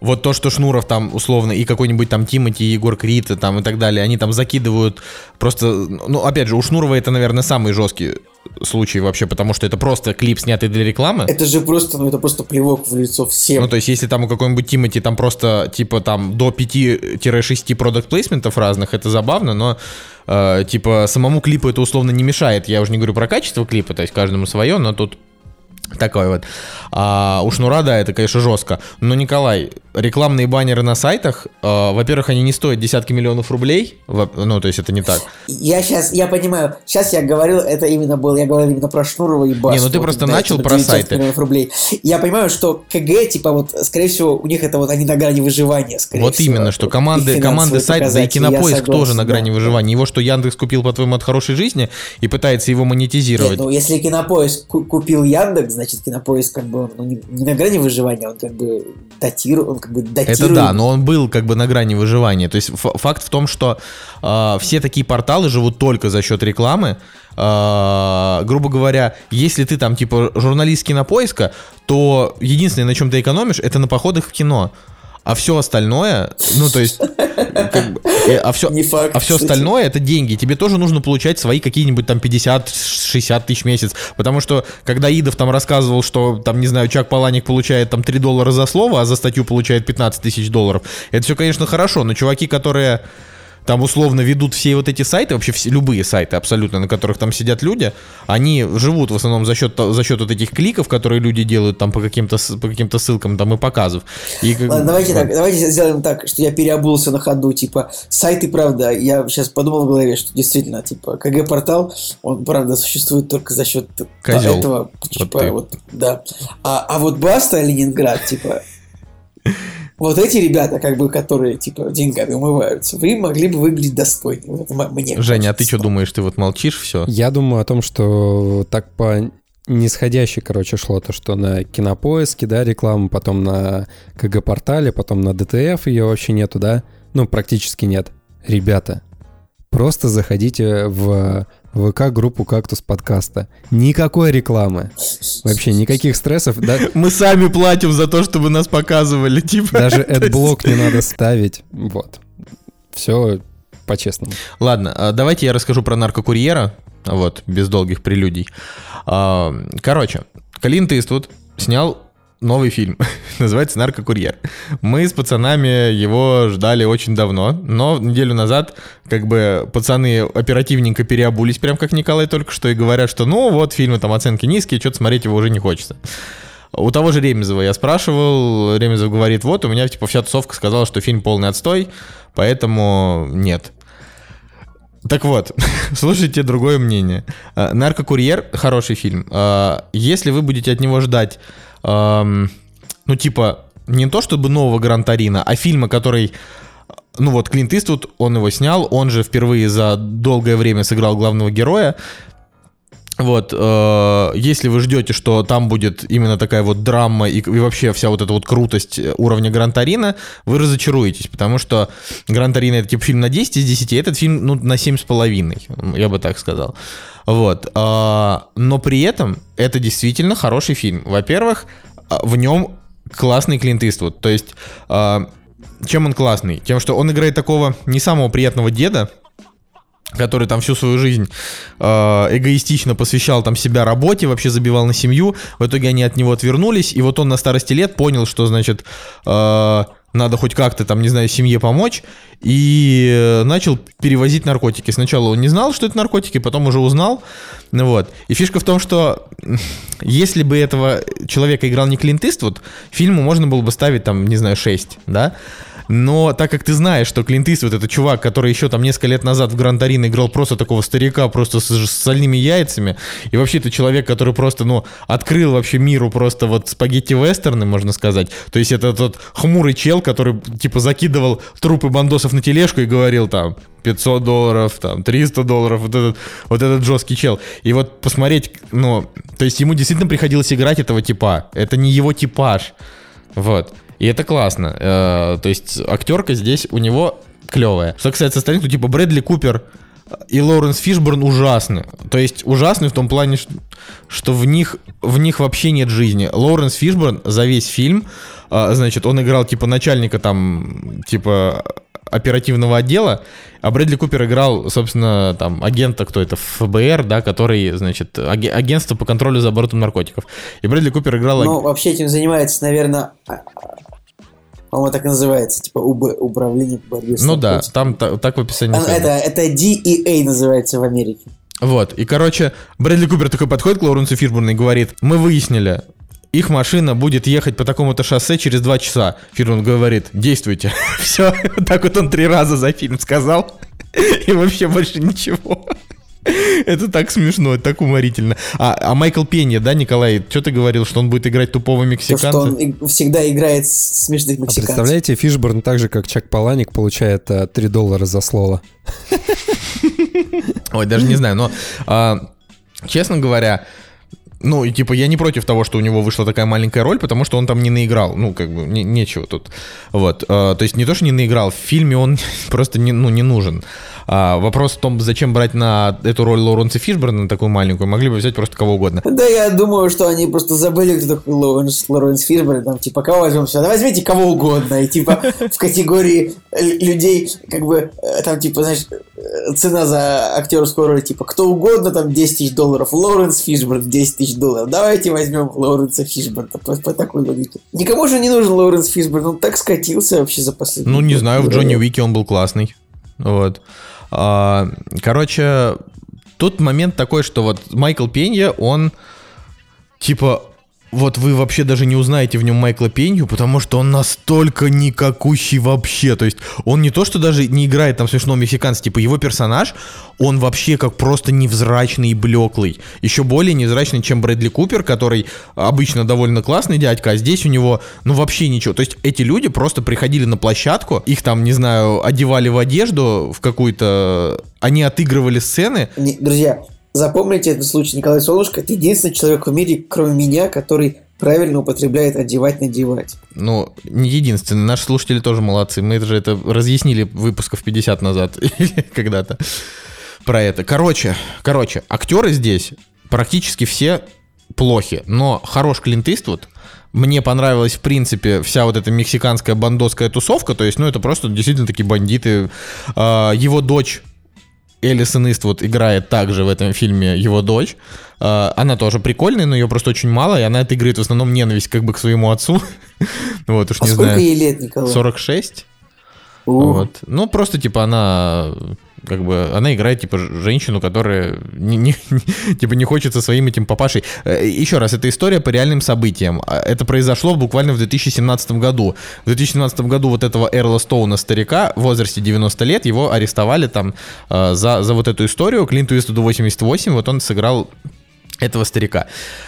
вот то, что Шнуров там условно и какой-нибудь там Тимати, Егор Крид там и так далее, они там закидывают просто, ну опять же, у Шнурова это, наверное, самый жесткий случай вообще, потому что это просто клип, снятый для рекламы. Это же просто, ну это просто плевок в лицо всем. Ну, то есть, если там у какой-нибудь Тимати там просто, типа, там до 5-6 продукт плейсментов разных, это забавно, но, э, типа, самому клипу это условно не мешает. Я уже не говорю про качество клипа, то есть, каждому свое, но тут такой вот. А у Шнура, да, это, конечно, жестко. Но, Николай, рекламные баннеры на сайтах, э, во-первых, они не стоят десятки миллионов рублей, во- ну, то есть, это не так. Я сейчас, я понимаю, сейчас я говорил, это именно было, я говорил именно про Шнурова и Басту. Не, ну ты Вот, просто да, начал про 900 сайты. миллионов рублей. Я понимаю, что КГ, типа вот, скорее всего, у них это вот они на грани выживания, скорее вот всего. именно, что команды, команды сайта, да и кинопоиск согласен, тоже на да. грани выживания. Его что, Яндекс купил, по-твоему, от хорошей жизни и пытается его монетизировать? Нет, ну если Кинопоиск ку- купил Яндекс, значит Кинопоиск как бы он, ну, не, не на грани выживания, он как бы датирует, он как бы датирует. Это да, но он был как бы на грани выживания. То есть факт в том, что э, все такие порталы живут только за счет рекламы. Э, грубо говоря, если ты там типа журналист кинопоиска, то единственное, на чем ты экономишь, это на походах в кино. А все остальное, ну то есть, как бы, э, а все, факт, а все остальное это деньги. Тебе тоже нужно получать свои какие-нибудь там 50-60 тысяч в месяц. Потому что, когда Идов там рассказывал, что там, не знаю, Чак Паланик получает там 3 доллара за слово, а за статью получает 15 тысяч долларов, это все, конечно, хорошо, но чуваки, которые там условно ведут все вот эти сайты, вообще все, любые сайты абсолютно, на которых там сидят люди, они живут в основном за счет, за счет вот этих кликов, которые люди делают там по каким-то, по каким-то ссылкам там и показов. И Ладно, давайте так, давайте сделаем так, что я переобулся на ходу, типа, сайты, правда, я сейчас подумал в голове, что действительно, типа, КГ-портал, он, правда, существует только за счет Козёл. этого, типа, ты. вот, да. А, а вот Баста Ленинград, типа, вот эти ребята, как бы, которые, типа, деньгами умываются, вы могли бы выглядеть достойнее. Вот мне Женя, а ты что думаешь? Ты вот молчишь, все? Я думаю о том, что так по нисходящей, короче, шло то, что на кинопоиске, да, реклама, потом на КГ-портале, потом на ДТФ ее вообще нету, да? Ну, практически нет. Ребята, просто заходите в ВК-группу «Кактус подкаста». Никакой рекламы. Вообще никаких стрессов. Да, *laughs* Мы сами платим за то, чтобы нас показывали, типа. даже *laughs* адблок не надо ставить. Вот. Все по-честному. Ладно, а давайте я расскажу про наркокурьера, вот, без долгих прелюдий. А, Короче, Клинт Иствуд снял новый фильм, *laughs* называется «Наркокурьер». Мы с пацанами его ждали очень давно, но неделю назад как бы пацаны оперативненько переобулись, прям как Николай только что, и говорят, что ну вот фильмы там оценки низкие, что-то смотреть его уже не хочется. У того же Ремезова я спрашивал, Ремезов говорит, вот, у меня типа вся тусовка сказала, что фильм полный отстой, поэтому нет. Так вот, *laughs* слушайте другое мнение. «Наркокурьер» — хороший фильм. А, Если вы будете от него ждать, ам, ну, типа, не то чтобы нового Гран-Тарина, а фильма, который... Ну вот, Клинт Иствуд, он его снял, он же впервые за долгое время сыграл главного героя. Вот, э, если вы ждете, что там будет именно такая вот драма и, и вообще вся вот эта вот крутость уровня Гран Тарина, вы разочаруетесь, потому что Гран Тарина это типа фильм на 10 из 10, а этот фильм ну, на 7,5, я бы так сказал. Вот, э, но при этом это действительно хороший фильм. Во-первых, э, в нем классный Клинт Иствуд, то есть... Э, чем он классный? Тем, что он играет такого не самого приятного деда, который там всю свою жизнь эгоистично посвящал там себя работе, вообще забивал на семью. В итоге они от него отвернулись, и вот он на старости лет понял, что, значит, надо хоть как-то там, не знаю, семье помочь, и э, начал перевозить наркотики. Сначала он не знал, что это наркотики, потом уже узнал. Ну вот. И фишка в том, что *laughs* если бы этого человека играл не Клинт Иствуд, фильму можно было бы ставить там, не знаю, 6, да? Но так как ты знаешь, что Клинт Иствуд это чувак, который еще там несколько лет назад в Гран Торино играл просто такого старика, просто с, с сольными яйцами, и вообще это человек, который просто, ну, открыл вообще миру просто вот спагетти-вестерны, можно сказать. То есть это тот хмурый чел, который типа закидывал трупы бандосов на тележку и говорил там, 500 долларов, там, 300 долларов, вот этот, вот этот жесткий чел. И вот посмотреть, ну, то есть ему действительно приходилось играть этого типа. Это не его типаж. Вот. И это классно. Э, то есть актерка здесь у него клевая. Что касается остальных, то типа Брэдли Купер и Лоуренс Фишборн ужасны. То есть ужасны в том плане, что в них, в них вообще нет жизни. Лоуренс Фишборн за весь фильм, э, значит, он играл типа начальника там, типа оперативного отдела, а Брэдли Купер играл, собственно, там, агента, кто это, ФБР, да, который, значит, аги- агентство по контролю за оборотом наркотиков. И Брэдли Купер играл... Ну, вообще этим занимается, наверное, по-моему, так и называется, типа УБ, управление по борьбе с Ну да, там та- так в описании. А. Это, это DEA называется в Америке. Вот, и, короче, Брэдли Купер такой подходит к Лоуренсу Фишборну и говорит, мы выяснили, их машина будет ехать по такому-то шоссе через два часа. Фирман говорит, действуйте. *laughs* Все, *laughs* так вот он три раза за фильм сказал. *laughs* И вообще больше ничего. *laughs* Это так смешно, это так уморительно. А, а Майкл Пенья, да, Николай, что ты говорил, что он будет играть тупого То, мексиканца? что он всегда играет с смешных А мексиканцев. представляете, Фишборн так же, как Чак Паланик, получает э, 3 доллара за слово. *laughs* Ой, даже не знаю, но, а, честно говоря, ну, и типа, я не против того, что у него вышла такая маленькая роль, потому что он там не наиграл. Ну, как бы, не- нечего тут. Вот. а, то есть не то, что не наиграл, в фильме он *laughs* просто не, ну, не нужен. А, вопрос в том, зачем брать на эту роль Лоуренса Фишберна, на такую маленькую, могли бы взять просто кого угодно. Да, я думаю, что они просто забыли, кто такой Лоуренс, Лоуренс Фишберн, там, типа, кого возьмем сюда? Да возьмите кого угодно, и, типа, *laughs* в категории людей, как бы, э, там, типа, знаешь, э, цена за актерскую роль, типа, кто угодно, там, 10 тысяч долларов, Лоуренс Фишберн, 10 тысяч долларов, давайте возьмем Лоуренса Фишберна, по, по такой логике. Никому же не нужен Лоуренс Фишберн, он так скатился вообще за последние Ну, не знаю, в Джонни Уике он был классный. Вот. А, короче, тут момент такой, что вот Майкл Пенья, он типа вот вы вообще даже не узнаете в нем Майкла Пенью, потому что он настолько никакущий вообще. То есть он не то, что даже не играет там смешного мексиканца, типа его персонаж, он вообще как просто невзрачный и блеклый. Еще более невзрачный, чем Брэдли Купер, который обычно довольно классный дядька, а здесь у него, ну, вообще ничего. То есть эти люди просто приходили на площадку, их там, не знаю, одевали в одежду в какую-то... Они отыгрывали сцены, Не- Друзья, запомните этот случай. Николай Солнышко – это единственный человек в мире, кроме меня, который правильно употребляет одевать, надевать. Ну, не единственный. Наши слушатели тоже молодцы. Мы же это разъяснили выпусков 50 назад *laughs* или когда-то про это. Короче, короче, актеры здесь практически все плохи, но хорош Клинт Иствуд. Мне понравилась, в принципе, вся вот эта мексиканская бандосская тусовка. То есть, ну, это просто действительно такие бандиты. А, Его дочь Элисон Иствуд играет также в этом фильме его дочь. А, Она тоже прикольная, но ее просто очень мало, и она отыгрывает в основном ненависть как бы к своему отцу. *laughs* Вот уж А не сколько знаю. ей лет, Николай? 46? Вот. Ну, просто, типа, она как бы, она играет, типа, женщину, которая не- не- *laughs* типа, не хочет со своим этим папашей. Э, Еще раз, это история по реальным событиям. А Это произошло буквально в 2017 году. В 2017 году вот этого Эрла Стоуна, старика, в возрасте 90 лет, его арестовали там э, за, за вот эту историю. Клинту Иствуду 88, вот он сыграл этого старика.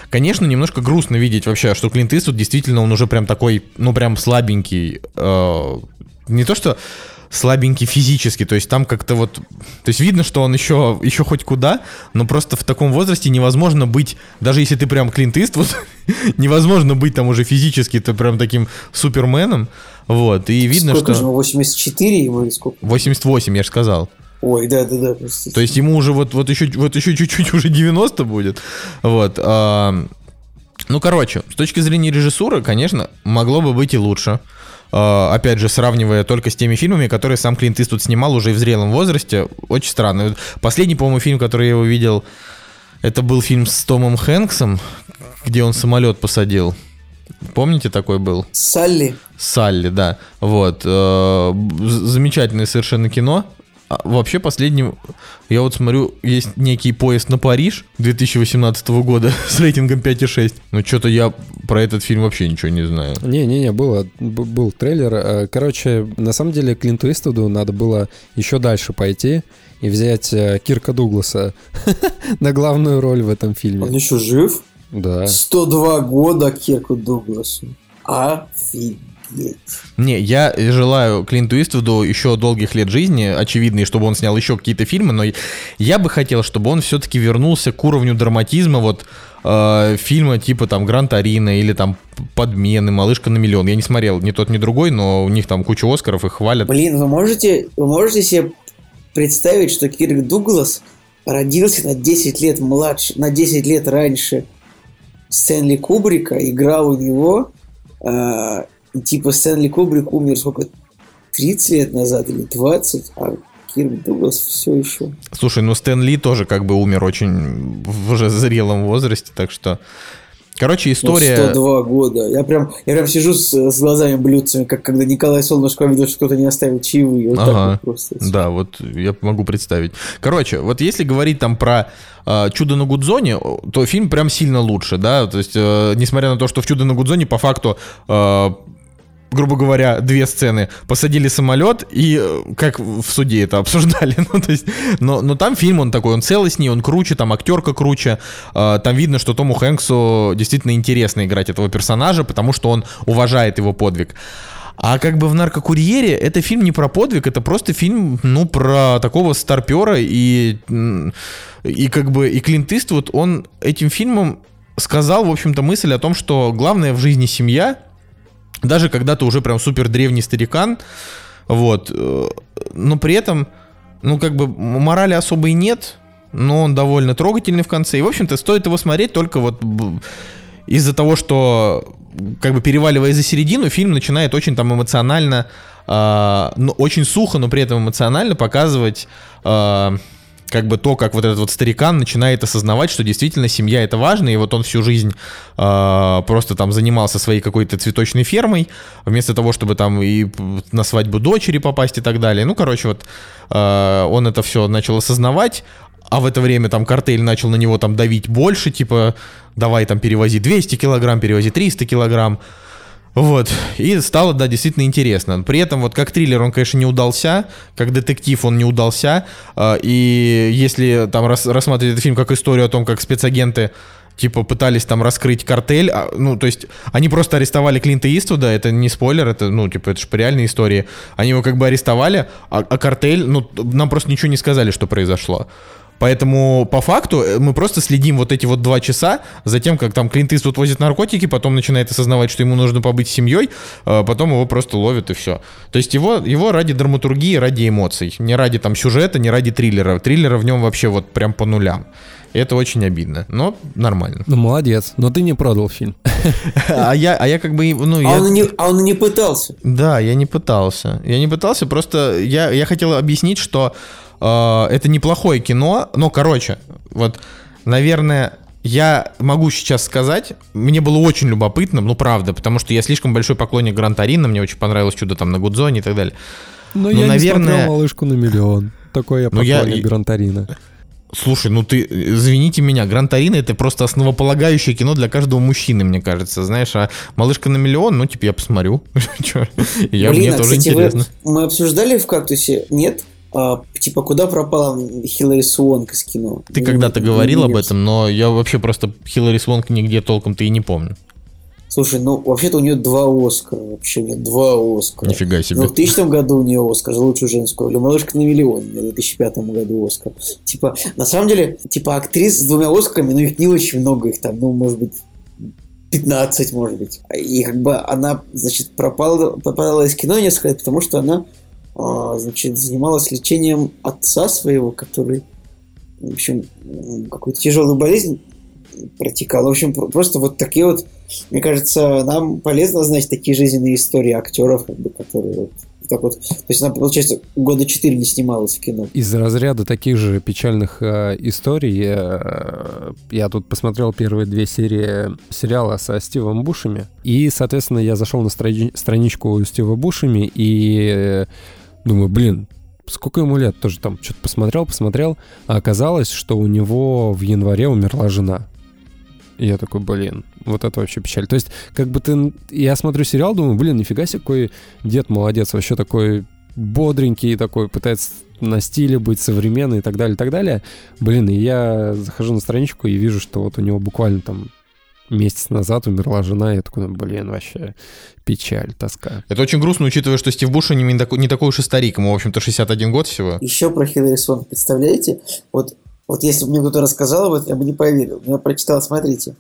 Конечно, немножко грустно видеть вообще, что Клинт Иствуд действительно он уже прям такой, ну прям слабенький. э, не то что слабенький физически, то есть там как-то вот, то есть видно, что он еще, еще хоть куда, но просто в таком возрасте невозможно быть, даже если ты прям Клинт Иствуд, *laughs* невозможно быть там уже физически, ты прям таким суперменом, вот, и видно, Сколько же что... ему, 84 ему или сколько? 88, я же сказал. Ой, да-да-да. простите. То есть ему уже вот, вот еще, вот еще чуть-чуть уже 90 будет. Вот. а, ну, короче, с точки зрения режиссуры, конечно, могло бы быть и лучше. А, опять же, сравнивая только с теми фильмами, которые сам Клинт Иствуд снимал уже и в зрелом возрасте. Очень странно. Последний, по-моему, фильм, который я увидел, это был фильм с Томом Хэнксом, где он самолет посадил. Помните, такой был? Салли. Салли, да. Вот. э, Замечательное совершенно кино. А вообще, последним, я вот смотрю, есть некий поезд на Париж 2018 года *laughs* с рейтингом 5,6. Но что-то я про этот фильм вообще ничего не знаю. Не-не-не, было, был трейлер. Э, Короче, на самом деле Клинту Иствуду надо было еще дальше пойти и взять э, Кирка Дугласа *laughs* на главную роль в этом Он фильме. еще жив? Да. 102 года Кирку Дугласу. Офигеть. Не, я желаю Клинту Иствуду еще долгих лет жизни, очевидно, и чтобы он снял еще какие-то фильмы, но я бы хотел, чтобы он все-таки вернулся к уровню драматизма вот э, фильма типа там Гранд Арина или там Подмены, Малышка на миллион. Я не смотрел ни тот, ни другой, но у них там куча Оскаров, их хвалят. Блин, вы можете, вы можете себе представить, что Кирк Дуглас родился на 10 лет младше, на 10 лет раньше Стэнли Кубрика, играл у него, и типа Стэнли Кубрик умер сколько, 30 лет назад или 20, а Кирк Дуглас все еще. Слушай, ну Стэн Ли тоже как бы умер очень в уже зрелом возрасте, так что... Короче, Ну, история... 102 года. Я прям, я прям сижу с, с глазами блюдцами, как когда Николай Солнышко видел, что кто-то не оставил чаевые. Вот так Ага. вот просто. Да, вот я могу представить. Короче, вот если говорить там про э, «Чудо на Гудзоне», то фильм прям сильно лучше, да, то есть, э, несмотря на то, что в «Чудо на Гудзоне» по факту э, грубо говоря, две сцены. Посадили самолет и э, как в суде это обсуждали. *laughs* ну, то есть, но, но там фильм, он такой, он целостнее, он круче, там актерка круче. Э, там видно, что Тому Хэнксу действительно интересно играть этого персонажа, потому что он уважает его подвиг. А как бы в «Наркокурьере» это фильм не про подвиг, это просто фильм, ну, про такого старпера и, и как бы и Клинт Иствуд, он этим фильмом сказал, в общем-то, мысль о том, что главное в жизни семья, даже когда ты уже прям супер древний старикан, вот, э, но при этом, ну, как бы морали особой нет, но он довольно трогательный в конце, и, в общем-то, стоит его смотреть только вот из-за того, что, как бы переваливая за середину, фильм начинает очень там эмоционально, а, ну, очень сухо, но при этом эмоционально показывать а, как бы то, как вот этот вот старикан начинает осознавать, что действительно семья это важно, и вот он всю жизнь а, просто там занимался своей какой-то цветочной фермой, вместо того, чтобы там и на свадьбу дочери попасть и так далее. Ну, короче, вот а, он это все начал осознавать, а в это время там картель начал на него там давить больше, типа, давай там перевози 200 килограмм, перевози 300 килограмм. Вот, и стало, да, действительно интересно. При этом, вот как триллер он, конечно, не удался, как детектив он не удался, а, и если там рас- рассматривать этот фильм как историю о том, как спецагенты типа пытались там раскрыть картель, а, ну, то есть они просто арестовали Клинта Иствуда, это не спойлер, это, ну, типа, это же по реальной истории. Они его как бы арестовали, а, а картель, ну, нам просто ничего не сказали, что произошло. Поэтому по факту э, мы просто следим вот эти вот два часа за тем, как там Клинт Иствуд возит наркотики, потом начинает осознавать, что ему нужно побыть с семьей, а потом его просто ловят и все. То есть его, его ради драматургии, ради эмоций, не ради там сюжета, не ради триллера. Триллера в нем вообще вот прям по нулям. И это очень обидно, но нормально. Ну, молодец, но ты не продал фильм. *laughs* А я, а я как бы, ну, А я... он, не, а он не пытался. Да, я не пытался. Я не пытался, просто я, я хотел объяснить, что э, это неплохое кино, но, короче, вот, наверное, я могу сейчас сказать, мне было очень любопытно, ну, правда, потому что я слишком большой поклонник Гранд Арина, мне очень понравилось чудо там на Гудзоне и так далее. Но Ну, я не наверное- смотрел «Малышку на миллион». Такой я Ну, я- поклонник Грантарина. Слушай, ну ты, извините меня, Гранд Арина это просто основополагающее кино для каждого мужчины, мне кажется, знаешь, а «Малышка на миллион», ну, типа, я посмотрю. *laughs* Я, Блин, мне а, тоже кстати, вы- интересно. мы обсуждали в «Кактусе», нет? А, типа, куда пропала Хиллари Суонг из кино? Ты Ну, когда-то не- говорил об этом, но я вообще просто Хиллари Свонг нигде толком-то и не помню. Слушай, ну вообще-то у нее два Оскара. Вообще, у нее два Оскара. Нифига себе. Ну, в 2000 году у нее Оскар за лучшую женскую роль. «Малышка на миллион» в 2005 году Оскар. Типа, на самом деле, типа актрис с двумя Оскарами, ну их не очень много, их там, ну, может быть, 15, может быть. И как бы она, значит, пропала, попадала из кино несколько лет, потому что она, значит, занималась лечением отца своего, который, в общем, какую-то тяжелую болезнь протекал. В общем, про- просто вот такие вот, мне кажется, нам полезно знать такие жизненные истории актеров, как бы, которые вот так вот. То есть она, получается, года четыре не снималась в кино. Из разряда таких же печальных э, историй э, я тут посмотрел первые две серии сериала со Стивом Бушами. И, соответственно, я зашел на страни- страничку Стива Бушами и э, думаю, блин, сколько ему лет? Тоже там что-то посмотрел, посмотрел. А оказалось, что у него в январе умерла жена. И я такой, блин, вот это вообще печаль. То есть, как бы ты... Я смотрю сериал, думаю, блин, нифига себе, какой дед молодец, вообще такой бодренький такой, пытается на стиле быть современный и так далее, и так далее. Блин, и я захожу на страничку и вижу, что вот у него буквально там месяц назад умерла жена, и я такой, ну, блин, вообще печаль, тоска. Это очень грустно, учитывая, что Стив Буш не такой, не такой уж и старик, ему, в общем-то, 61 год всего. Еще про Хиллари Свонг, представляете? Вот, вот если бы мне кто-то рассказал об этом, я бы не поверил. Но я прочитал, смотрите.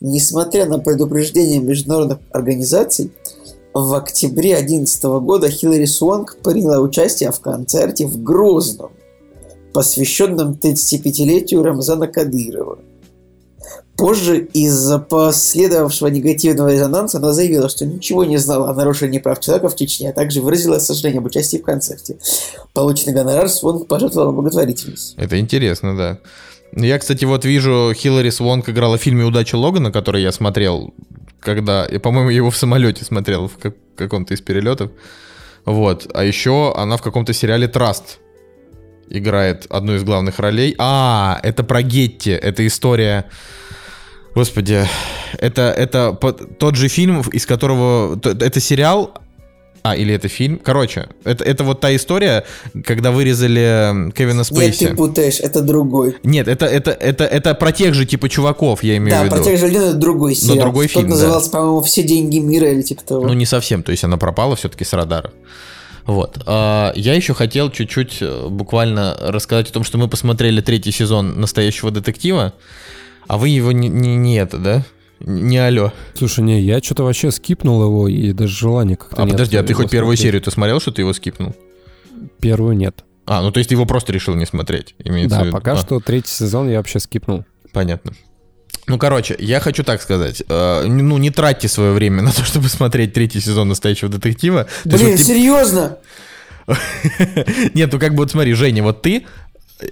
Несмотря на предупреждение международных организаций, в октябре 2011 года Хиллари Суонг приняла участие в концерте в Грозном, посвященном 35-летию Рамзана Кадырова. Позже из-за последовавшего негативного резонанса она заявила, что ничего не знала о нарушении прав человека в Чечне, а также выразила сожаление об участии в концерте. Полученный гонорар Свонг пожертвовала на благотворительность. Это интересно, да. Я, кстати, вот вижу, Хиллари Свонг играла в фильме «Удача Логана», который я смотрел, когда... Я, по-моему, его в самолете смотрел, в как- каком-то из перелетов. Вот. А еще она в каком-то сериале «Траст» играет одну из главных ролей. А, это про Гетти. Это история... Господи, это, это тот же фильм, из которого... Это сериал, а, или это фильм. Короче, это, это вот та история, когда вырезали Кевина Нет, Спейси. ты путаешь, это другой. Нет, это, это, это, это про тех же типа чуваков, я имею Да, в виду. про тех же людей это другой сериал. другой Тот фильм, да. назывался, по-моему, «Все деньги мира» или типа того. Ну, не совсем, то есть она пропала все-таки с радара. Вот. А, Я еще хотел чуть-чуть э, буквально рассказать о том, что мы посмотрели третий сезон настоящего детектива, а вы его не, не, не это, да? Не алло. Слушай, не, я что-то вообще скипнул его, и даже желания как-то А нет подожди, а ты хоть первую смотреть. серию ты смотрел, что ты его скипнул? Первую нет. А, ну то есть ты его просто решил не смотреть, имеется в Да, виду. пока А. что третий сезон я вообще скипнул. Понятно. Ну, короче, я хочу так сказать. э, ну, не тратьте свое время *laughs* на то, чтобы смотреть третий сезон настоящего детектива. То есть Блин, вот, типа, серьезно? *laughs* Нет, ну как бы вот смотри, Женя, вот ты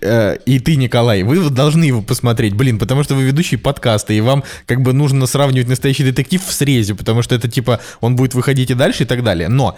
э, и ты, Николай, вы должны его посмотреть, блин, потому что вы ведущий подкаста, и вам как бы нужно сравнивать настоящий детектив в срезе, потому что это типа, он будет выходить и дальше и так далее. Но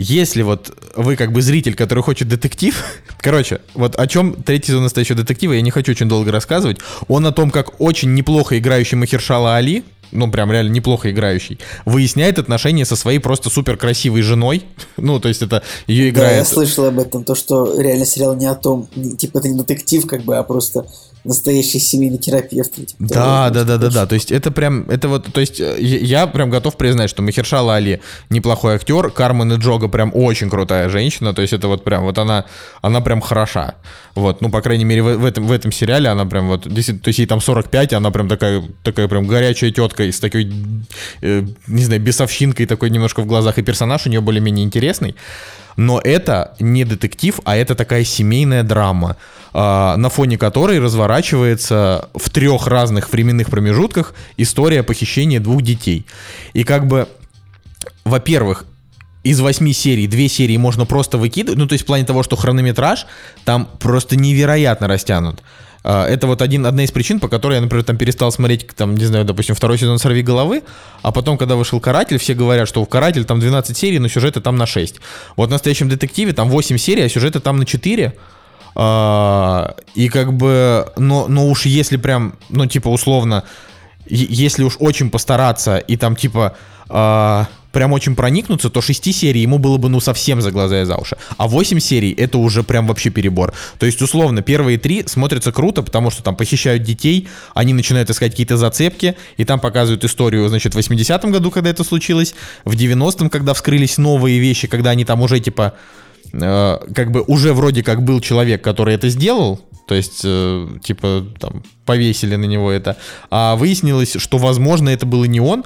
если вот вы как бы зритель, который хочет детектив, *laughs* короче, вот о чем третий сезон настоящего детектива, я не хочу очень долго рассказывать, он о том, как очень неплохо играющий Махершала Али, ну, прям реально неплохо играющий, выясняет отношения со своей просто супер красивой женой. *laughs* Ну, то есть это ее Да, я играет... слышал об этом, то, что реально сериал не о том, типа это не детектив, как бы, а просто настоящий семейный терапевт. типа Да, да, да, да, да. То есть это прям, это вот, то есть э, я прям готов признать, что Махершала Али неплохой актер, Кармен и Джога прям очень крутая женщина. То есть это вот прям, вот она, она прям хороша. Вот, ну, по крайней мере, в, в этом, в этом сериале она прям вот, то есть ей там 45, и она прям такая, такая прям горячая тетка и с такой, э, не знаю, бесовщинкой такой немножко в глазах, и персонаж у нее более-менее интересный. Но это не детектив, а это такая семейная драма, а, на фоне которой разворачивается в трех разных временных промежутках история похищения двух детей. И как бы, во-первых, из восьми серий две серии можно просто выкидывать, ну то есть в плане того, что хронометраж там просто невероятно растянут. А, Это вот один, одна из причин, по которой я, например, там перестал смотреть, там, не знаю, допустим, второй сезон «Сорви головы», а потом, когда вышел «Каратель», все говорят, что в «Каратель» там 12 серий, но сюжета там на 6. Вот в «Настоящем детективе» там 8 серий, а сюжета там на 4. А, И как бы, но, но уж если прям, ну, типа, условно, если уж очень постараться и там, типа, а, прям очень проникнуться, то 6 серий ему было бы ну совсем за глаза и за уши. А 8 серий это уже прям вообще перебор. То есть, условно, первые три смотрятся круто, потому что там похищают детей, они начинают искать какие-то зацепки, и там показывают историю, значит, в 80-м году, когда это случилось, в 90-м, когда вскрылись новые вещи, когда они там уже типа э, как бы уже вроде как был человек, который это сделал, то есть, э, типа, там, повесили на него это. А выяснилось, что, возможно, это был не он.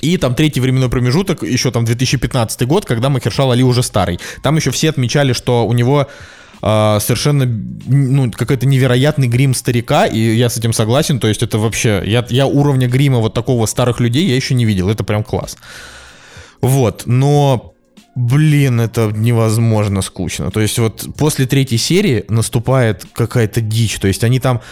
И там третий временной промежуток, еще там 2015 год, когда Махершал Али уже старый. Там еще все отмечали, что у него э, совершенно ну, какой-то невероятный грим старика, и я с этим согласен, то есть это вообще, я, я уровня грима вот такого старых людей я еще не видел, это прям класс. Вот, но Блин, это невозможно скучно. То есть вот после третьей серии наступает какая-то дичь. То есть они там,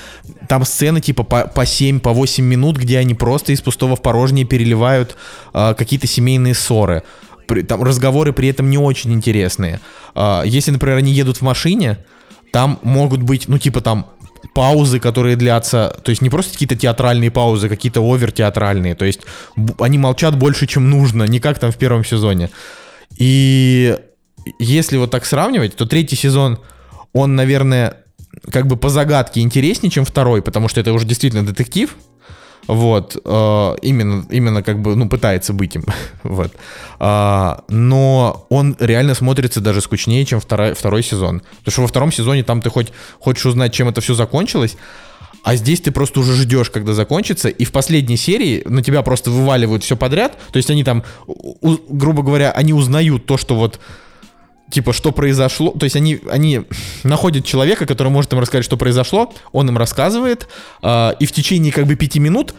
там сцены типа по, по 7, по 8 минут, где они просто из пустого в порожнее переливают э, какие-то семейные ссоры. При, там разговоры при этом не очень интересные. Э, если, например, они едут в машине, там могут быть, ну типа там паузы, которые длятся, то есть не просто какие-то театральные паузы, какие-то овер-театральные, то есть они молчат больше, чем нужно, не как там в первом сезоне. И если вот так сравнивать, то третий сезон, он, наверное, как бы по загадке интереснее, чем второй, потому что это уже действительно детектив. Вот, э, именно, именно как бы, ну, пытается быть им, *laughs* вот. Э, но он реально смотрится даже скучнее, чем второй, второй сезон. Потому что во втором сезоне там ты хоть хочешь узнать, чем это все закончилось, а здесь ты просто уже ждешь, когда закончится, и в последней серии на тебя просто вываливают все подряд. То есть они там, у, грубо говоря, они узнают то, что вот типа, что произошло, то есть они, они находят человека, который может им рассказать, что произошло, он им рассказывает, э, и в течение как бы пяти минут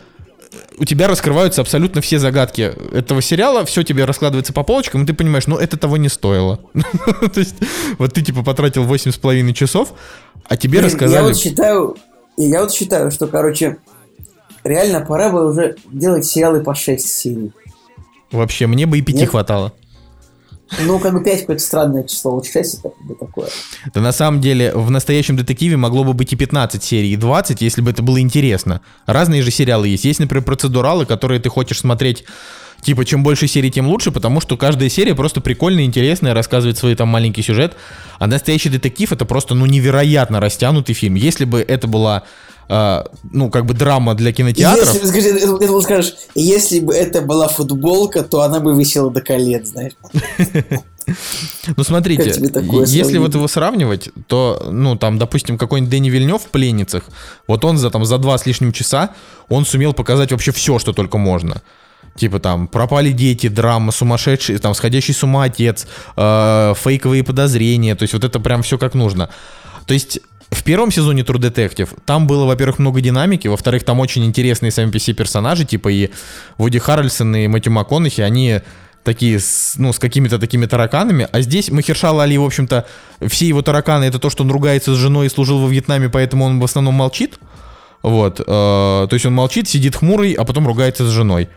у тебя раскрываются абсолютно все загадки этого сериала, все тебе раскладывается по полочкам, и ты понимаешь, ну это того не стоило. *laughs* То есть, вот ты типа потратил восемь с половиной часов, а тебе рассказали... Я вот считаю, и я вот считаю, что, короче, реально пора бы уже делать сериалы по 6 серий. Вообще, мне бы и 5 хватало. Ну, как бы 5 какое-то странное число, вот 6 это как бы такое. Да на самом деле, в настоящем детективе могло бы быть и 15 серий, и 20, если бы это было интересно. Разные же сериалы есть. Есть, например, процедуралы, которые ты хочешь смотреть Типа, чем больше серий, тем лучше, потому что каждая серия просто прикольная, интересная, рассказывает свой там маленький сюжет. А настоящий детектив это просто, ну, невероятно растянутый фильм. Если бы это была Uh, ну, как бы драма для кинотеатров. Если, скажи, это, это скажешь, если бы это была футболка, то она бы висела до колен, знаешь. Ну, смотрите, если вот его сравнивать, то, ну, там, допустим, какой-нибудь Дэнни Вильнев в «Пленницах», вот он за, там, за два с лишним часа, он сумел показать вообще все, что только можно. Типа там пропали дети, драма, сумасшедший, там сходящий с ума отец, э, фейковые подозрения, то есть вот это прям все как нужно. То есть в первом сезоне True Detective там было, во-первых, много динамики, во-вторых, там очень интересные сами по себе персонажи, типа и Вуди Харрельсон и Мэтью МакКонахи, они такие, с, ну, с какими-то такими тараканами, а здесь Махершал Али, в общем-то, все его тараканы это то, что он ругается с женой и служил во Вьетнаме, поэтому он в основном молчит, вот, э, то есть он молчит, сидит хмурый, а потом ругается с женой.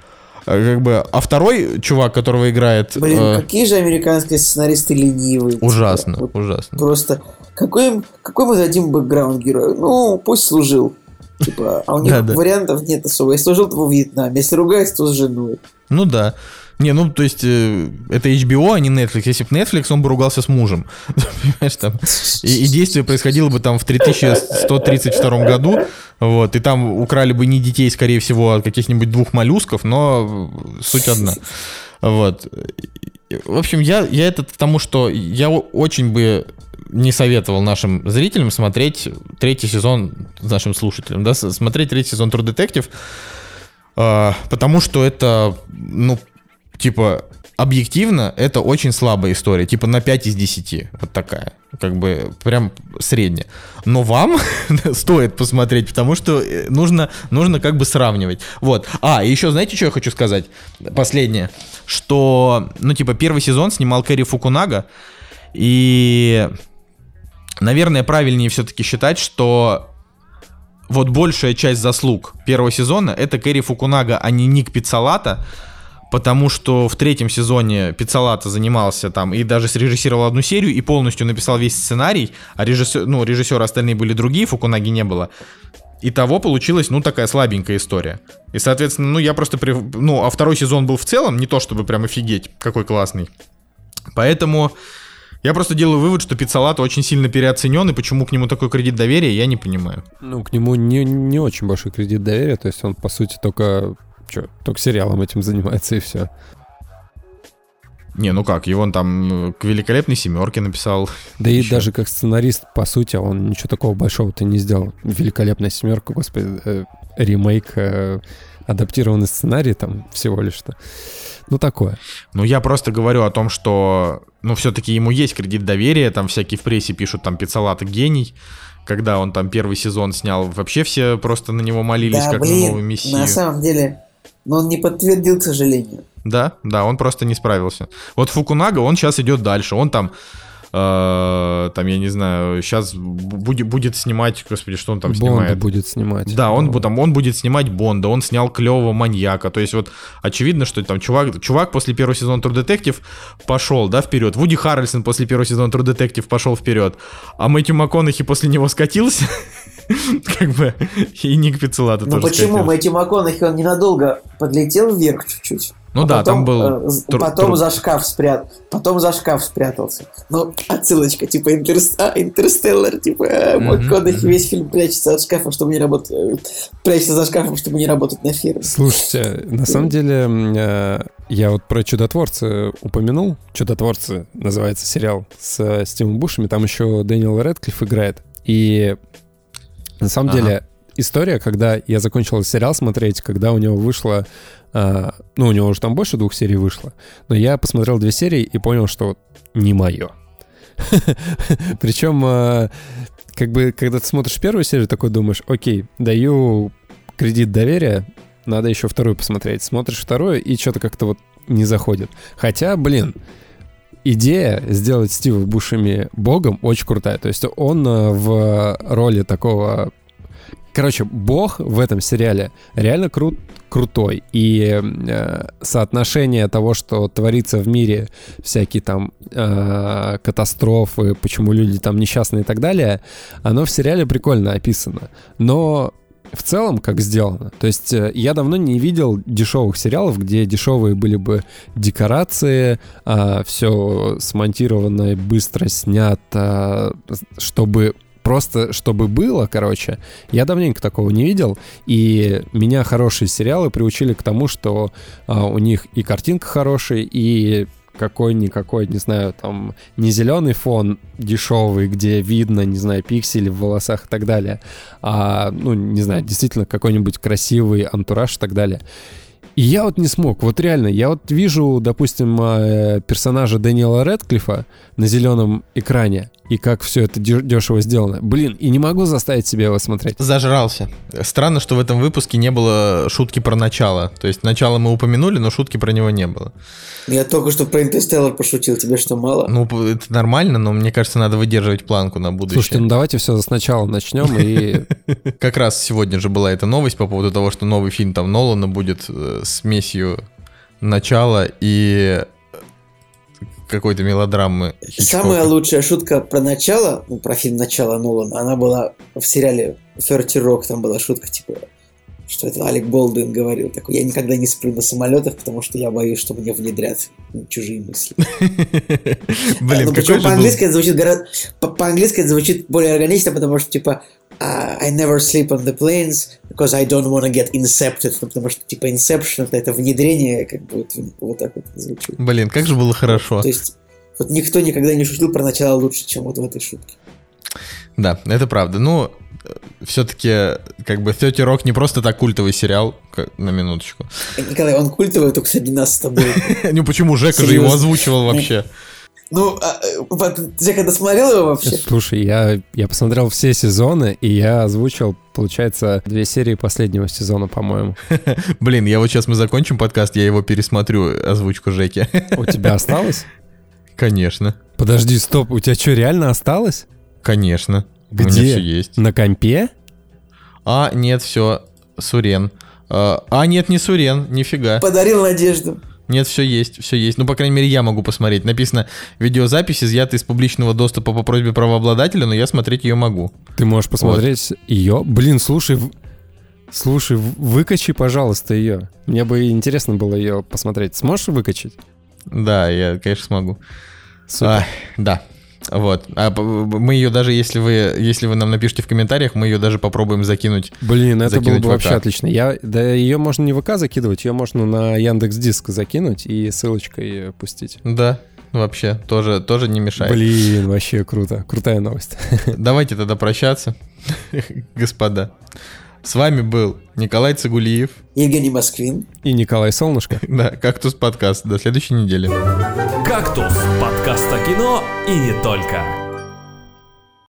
Э, как бы, а второй чувак, которого играет... Блин, э, какие же американские сценаристы ленивые. Ужасно, вот ужасно. Просто, какой, какой мы дадим бэкграунд герою? Ну, пусть служил. Типа, а у *laughs* них вариантов нет особо. Если служил, то во Вьетнаме. Если ругается, то с женой. Ну да. Не, ну, то есть, э, это HBO, а не Netflix. Если бы Netflix, он бы ругался с мужем. *laughs* Понимаешь, там. И, и действие происходило бы там в 3132 году, вот, и там украли бы не детей, скорее всего, а каких-нибудь двух моллюсков, но суть одна. Вот. В общем, я, я это к тому, что я очень бы не советовал нашим зрителям смотреть третий сезон, нашим слушателям, да, смотреть третий сезон True Detective, э, потому что это, ну, типа, объективно, это очень слабая история, типа на 5 из 10, вот такая, как бы прям средняя. Но вам *laughs* стоит посмотреть, потому что э, нужно, нужно как бы сравнивать. Вот. А, и еще знаете, что я хочу сказать? Последнее, что, ну, типа, первый сезон снимал Кэрри Фукунага, и, наверное, правильнее все-таки считать, что вот большая часть заслуг первого сезона это Кэрри Фукунага, а не Ник Пиццалата, потому что в третьем сезоне Пиццалата занимался там и даже срежиссировал одну серию и полностью написал весь сценарий, а режиссер, ну, режиссеры остальные были другие, Фукунаги не было. Итого получилась, ну, такая слабенькая история. И, соответственно, ну, я просто... при- Ну, а второй сезон был в целом не то, чтобы прям офигеть, какой классный. Поэтому я просто делаю вывод, что Пиццалат очень сильно переоценен, и почему к нему такой кредит доверия, я не понимаю. Ну, к нему не, не очень большой кредит доверия, то есть он, по сути, только, чё, только сериалом этим занимается и все. Не, ну как, его он там э, к великолепной семерке написал. Да и даже как сценарист, по сути, он ничего такого большого-то не сделал. Великолепная семерка, господи, э, ремейк, э, адаптированный сценарий там всего лишь-то. Ну, такое. Ну, я просто говорю о том, что, ну, все-таки ему есть кредит доверия, там всякие в прессе пишут, там, Пиццалат гений. Когда он там первый сезон снял, вообще все просто на него молились, Да, как на блин, новую мессию. на самом деле, но он не подтвердил, к сожалению. Да, да, он просто не справился. Вот Фукунага, он сейчас идет дальше. Он там, э, там, я не знаю, сейчас будет, будет снимать, господи, что он там Бонда снимает? будет снимать. Да, он, Ну, там, он будет снимать Бонда, он снял клевого маньяка. То есть вот очевидно, что там чувак, чувак после первого сезона True Detective пошел, да, вперед. Вуди Харрельсон после первого сезона True Detective пошел вперед. А Мэтью МакКонахи после него скатился. *laughs* *laughs* Как бы, и Ник Пиццелата Ну почему? Мэтью МакКонахи, он ненадолго подлетел вверх чуть-чуть. Ну а да, потом, там был э, потом тру- за шкаф спрят, потом за шкаф спрятался. Ну, отсылочка, типа Интерс- а, Интерстеллар, типа э, МакКонахи весь фильм прячется от шкафа, чтобы не работать, э, прячется за шкафом, чтобы не работать на фирме. Слушайте, на самом деле, э, я вот про «Чудотворцы» упомянул. «Чудотворцы» называется сериал с э, Стивом Бушами. Там еще Дэниел Рэдклифф играет. И на самом Ага. деле история, когда я закончил сериал смотреть, когда у него вышло... э, ну, у него уже там больше двух серий вышло. Но я посмотрел две серии и понял, что не мое. *laughs* Причем, э, как бы, когда ты смотришь первую серию, такой думаешь, окей, даю кредит доверия, надо еще вторую посмотреть. Смотришь вторую, и что-то как-то вот не заходит. Хотя, блин, идея сделать Стива Бушами богом очень крутая. То есть он э, в роли такого... Короче, бог в этом сериале реально крут, крутой. И э, соотношение того, что творится в мире, всякие там э, катастрофы, почему люди там несчастные и так далее, оно в сериале прикольно описано. Но в целом, как сделано. То есть э, я давно не видел дешевых сериалов, где дешевые были бы декорации, все смонтировано, и быстро снято, чтобы просто чтобы было, короче. Я давненько такого не видел, и меня хорошие сериалы приучили к тому, что а, у них и картинка хорошая, и какой-никакой, не знаю, там, не зеленый фон дешевый, где видно, не знаю, пиксели в волосах и так далее, а, ну, не знаю, действительно какой-нибудь красивый антураж и так далее. И я вот не смог, вот реально, я вот вижу, допустим, э, персонажа Дэниела Рэдклиффа на зеленом экране, и как все это дешево сделано. Блин, и не могу заставить себя его смотреть. Зажрался. Странно, что в этом выпуске не было шутки про начало. То есть начало мы упомянули, но шутки про него не было. Я только что про Интерстеллар пошутил, тебе что, мало? Ну, это нормально, но мне кажется, надо выдерживать планку на будущее. Слушайте, ну давайте все сначала начнем и *laughs* Как раз сегодня же была эта новость по поводу того, что новый фильм там Нолана будет э, смесью начала и какой-то мелодрамы Хичкока. Самая лучшая шутка про начало, ну, про фильм «Начало» Нолана, она была в сериале «Ферти Рок», там была шутка, типа, что это Алек Болдуин говорил, такой, я никогда не сплю на самолетах, потому что я боюсь, что мне внедрят чужие мысли. *laughs* Блин, ну, какой причем по-английски это звучит гораздо... по- По-английски это звучит более органично, потому что, типа, а, I never sleep on the planes because I don't want to get incepted. Ну, потому что, типа, inception это, внедрение, как бы вот, так вот звучит. Блин, как же было хорошо. То есть, вот никто никогда не шутил про начало лучше, чем вот в этой шутке. Да, это правда. Ну, все-таки, как бы, 30 Rock не просто так культовый сериал, как- на минуточку. Николай, он культовый только среди нас с тобой. *laughs* Ну почему Жека же его озвучивал вообще? Ну, а, э, вот ты когда смотрел его вообще? Слушай, я, я посмотрел все сезоны, и я озвучил, получается, две серии последнего сезона, по-моему. *laughs* Блин, я вот сейчас мы закончим подкаст, я его пересмотрю, озвучку Жеки. У тебя осталось? *laughs* Конечно, Подожди, стоп, у тебя что, реально осталось? конечно. У меня Где? все есть. На компе? А, нет, все, Сурен. А, а, нет, не Сурен, нифига. Подарил надежду. Нет, все есть, все есть. Ну, по крайней мере, я могу посмотреть. Написано, видеозапись изъята из публичного доступа по просьбе правообладателя, но я смотреть ее могу. Ты можешь посмотреть ее. Блин, слушай, слушай, выкачи, пожалуйста, ее. Мне бы интересно было ее посмотреть. Сможешь выкачать? Да, я, конечно, смогу. Супер. А, да. Вот. А мы ее даже, если вы, если вы нам напишите в комментариях, мы ее даже попробуем закинуть. Блин, это было закинуть бы в вообще отлично. Я, да ее можно не в ВК закидывать, ее можно на Яндекс Диск закинуть и ссылочкой пустить. Да, вообще, тоже, тоже не мешает. Блин, вообще круто. Крутая новость. Давайте тогда прощаться, *laughs* господа. С вами был Николай Цигулиев. Евгений Москвин. И Николай Солнышко. *laughs* Да, «Кактус подкаст». До следующей недели. «Кактус» — подкаст о кино и не только.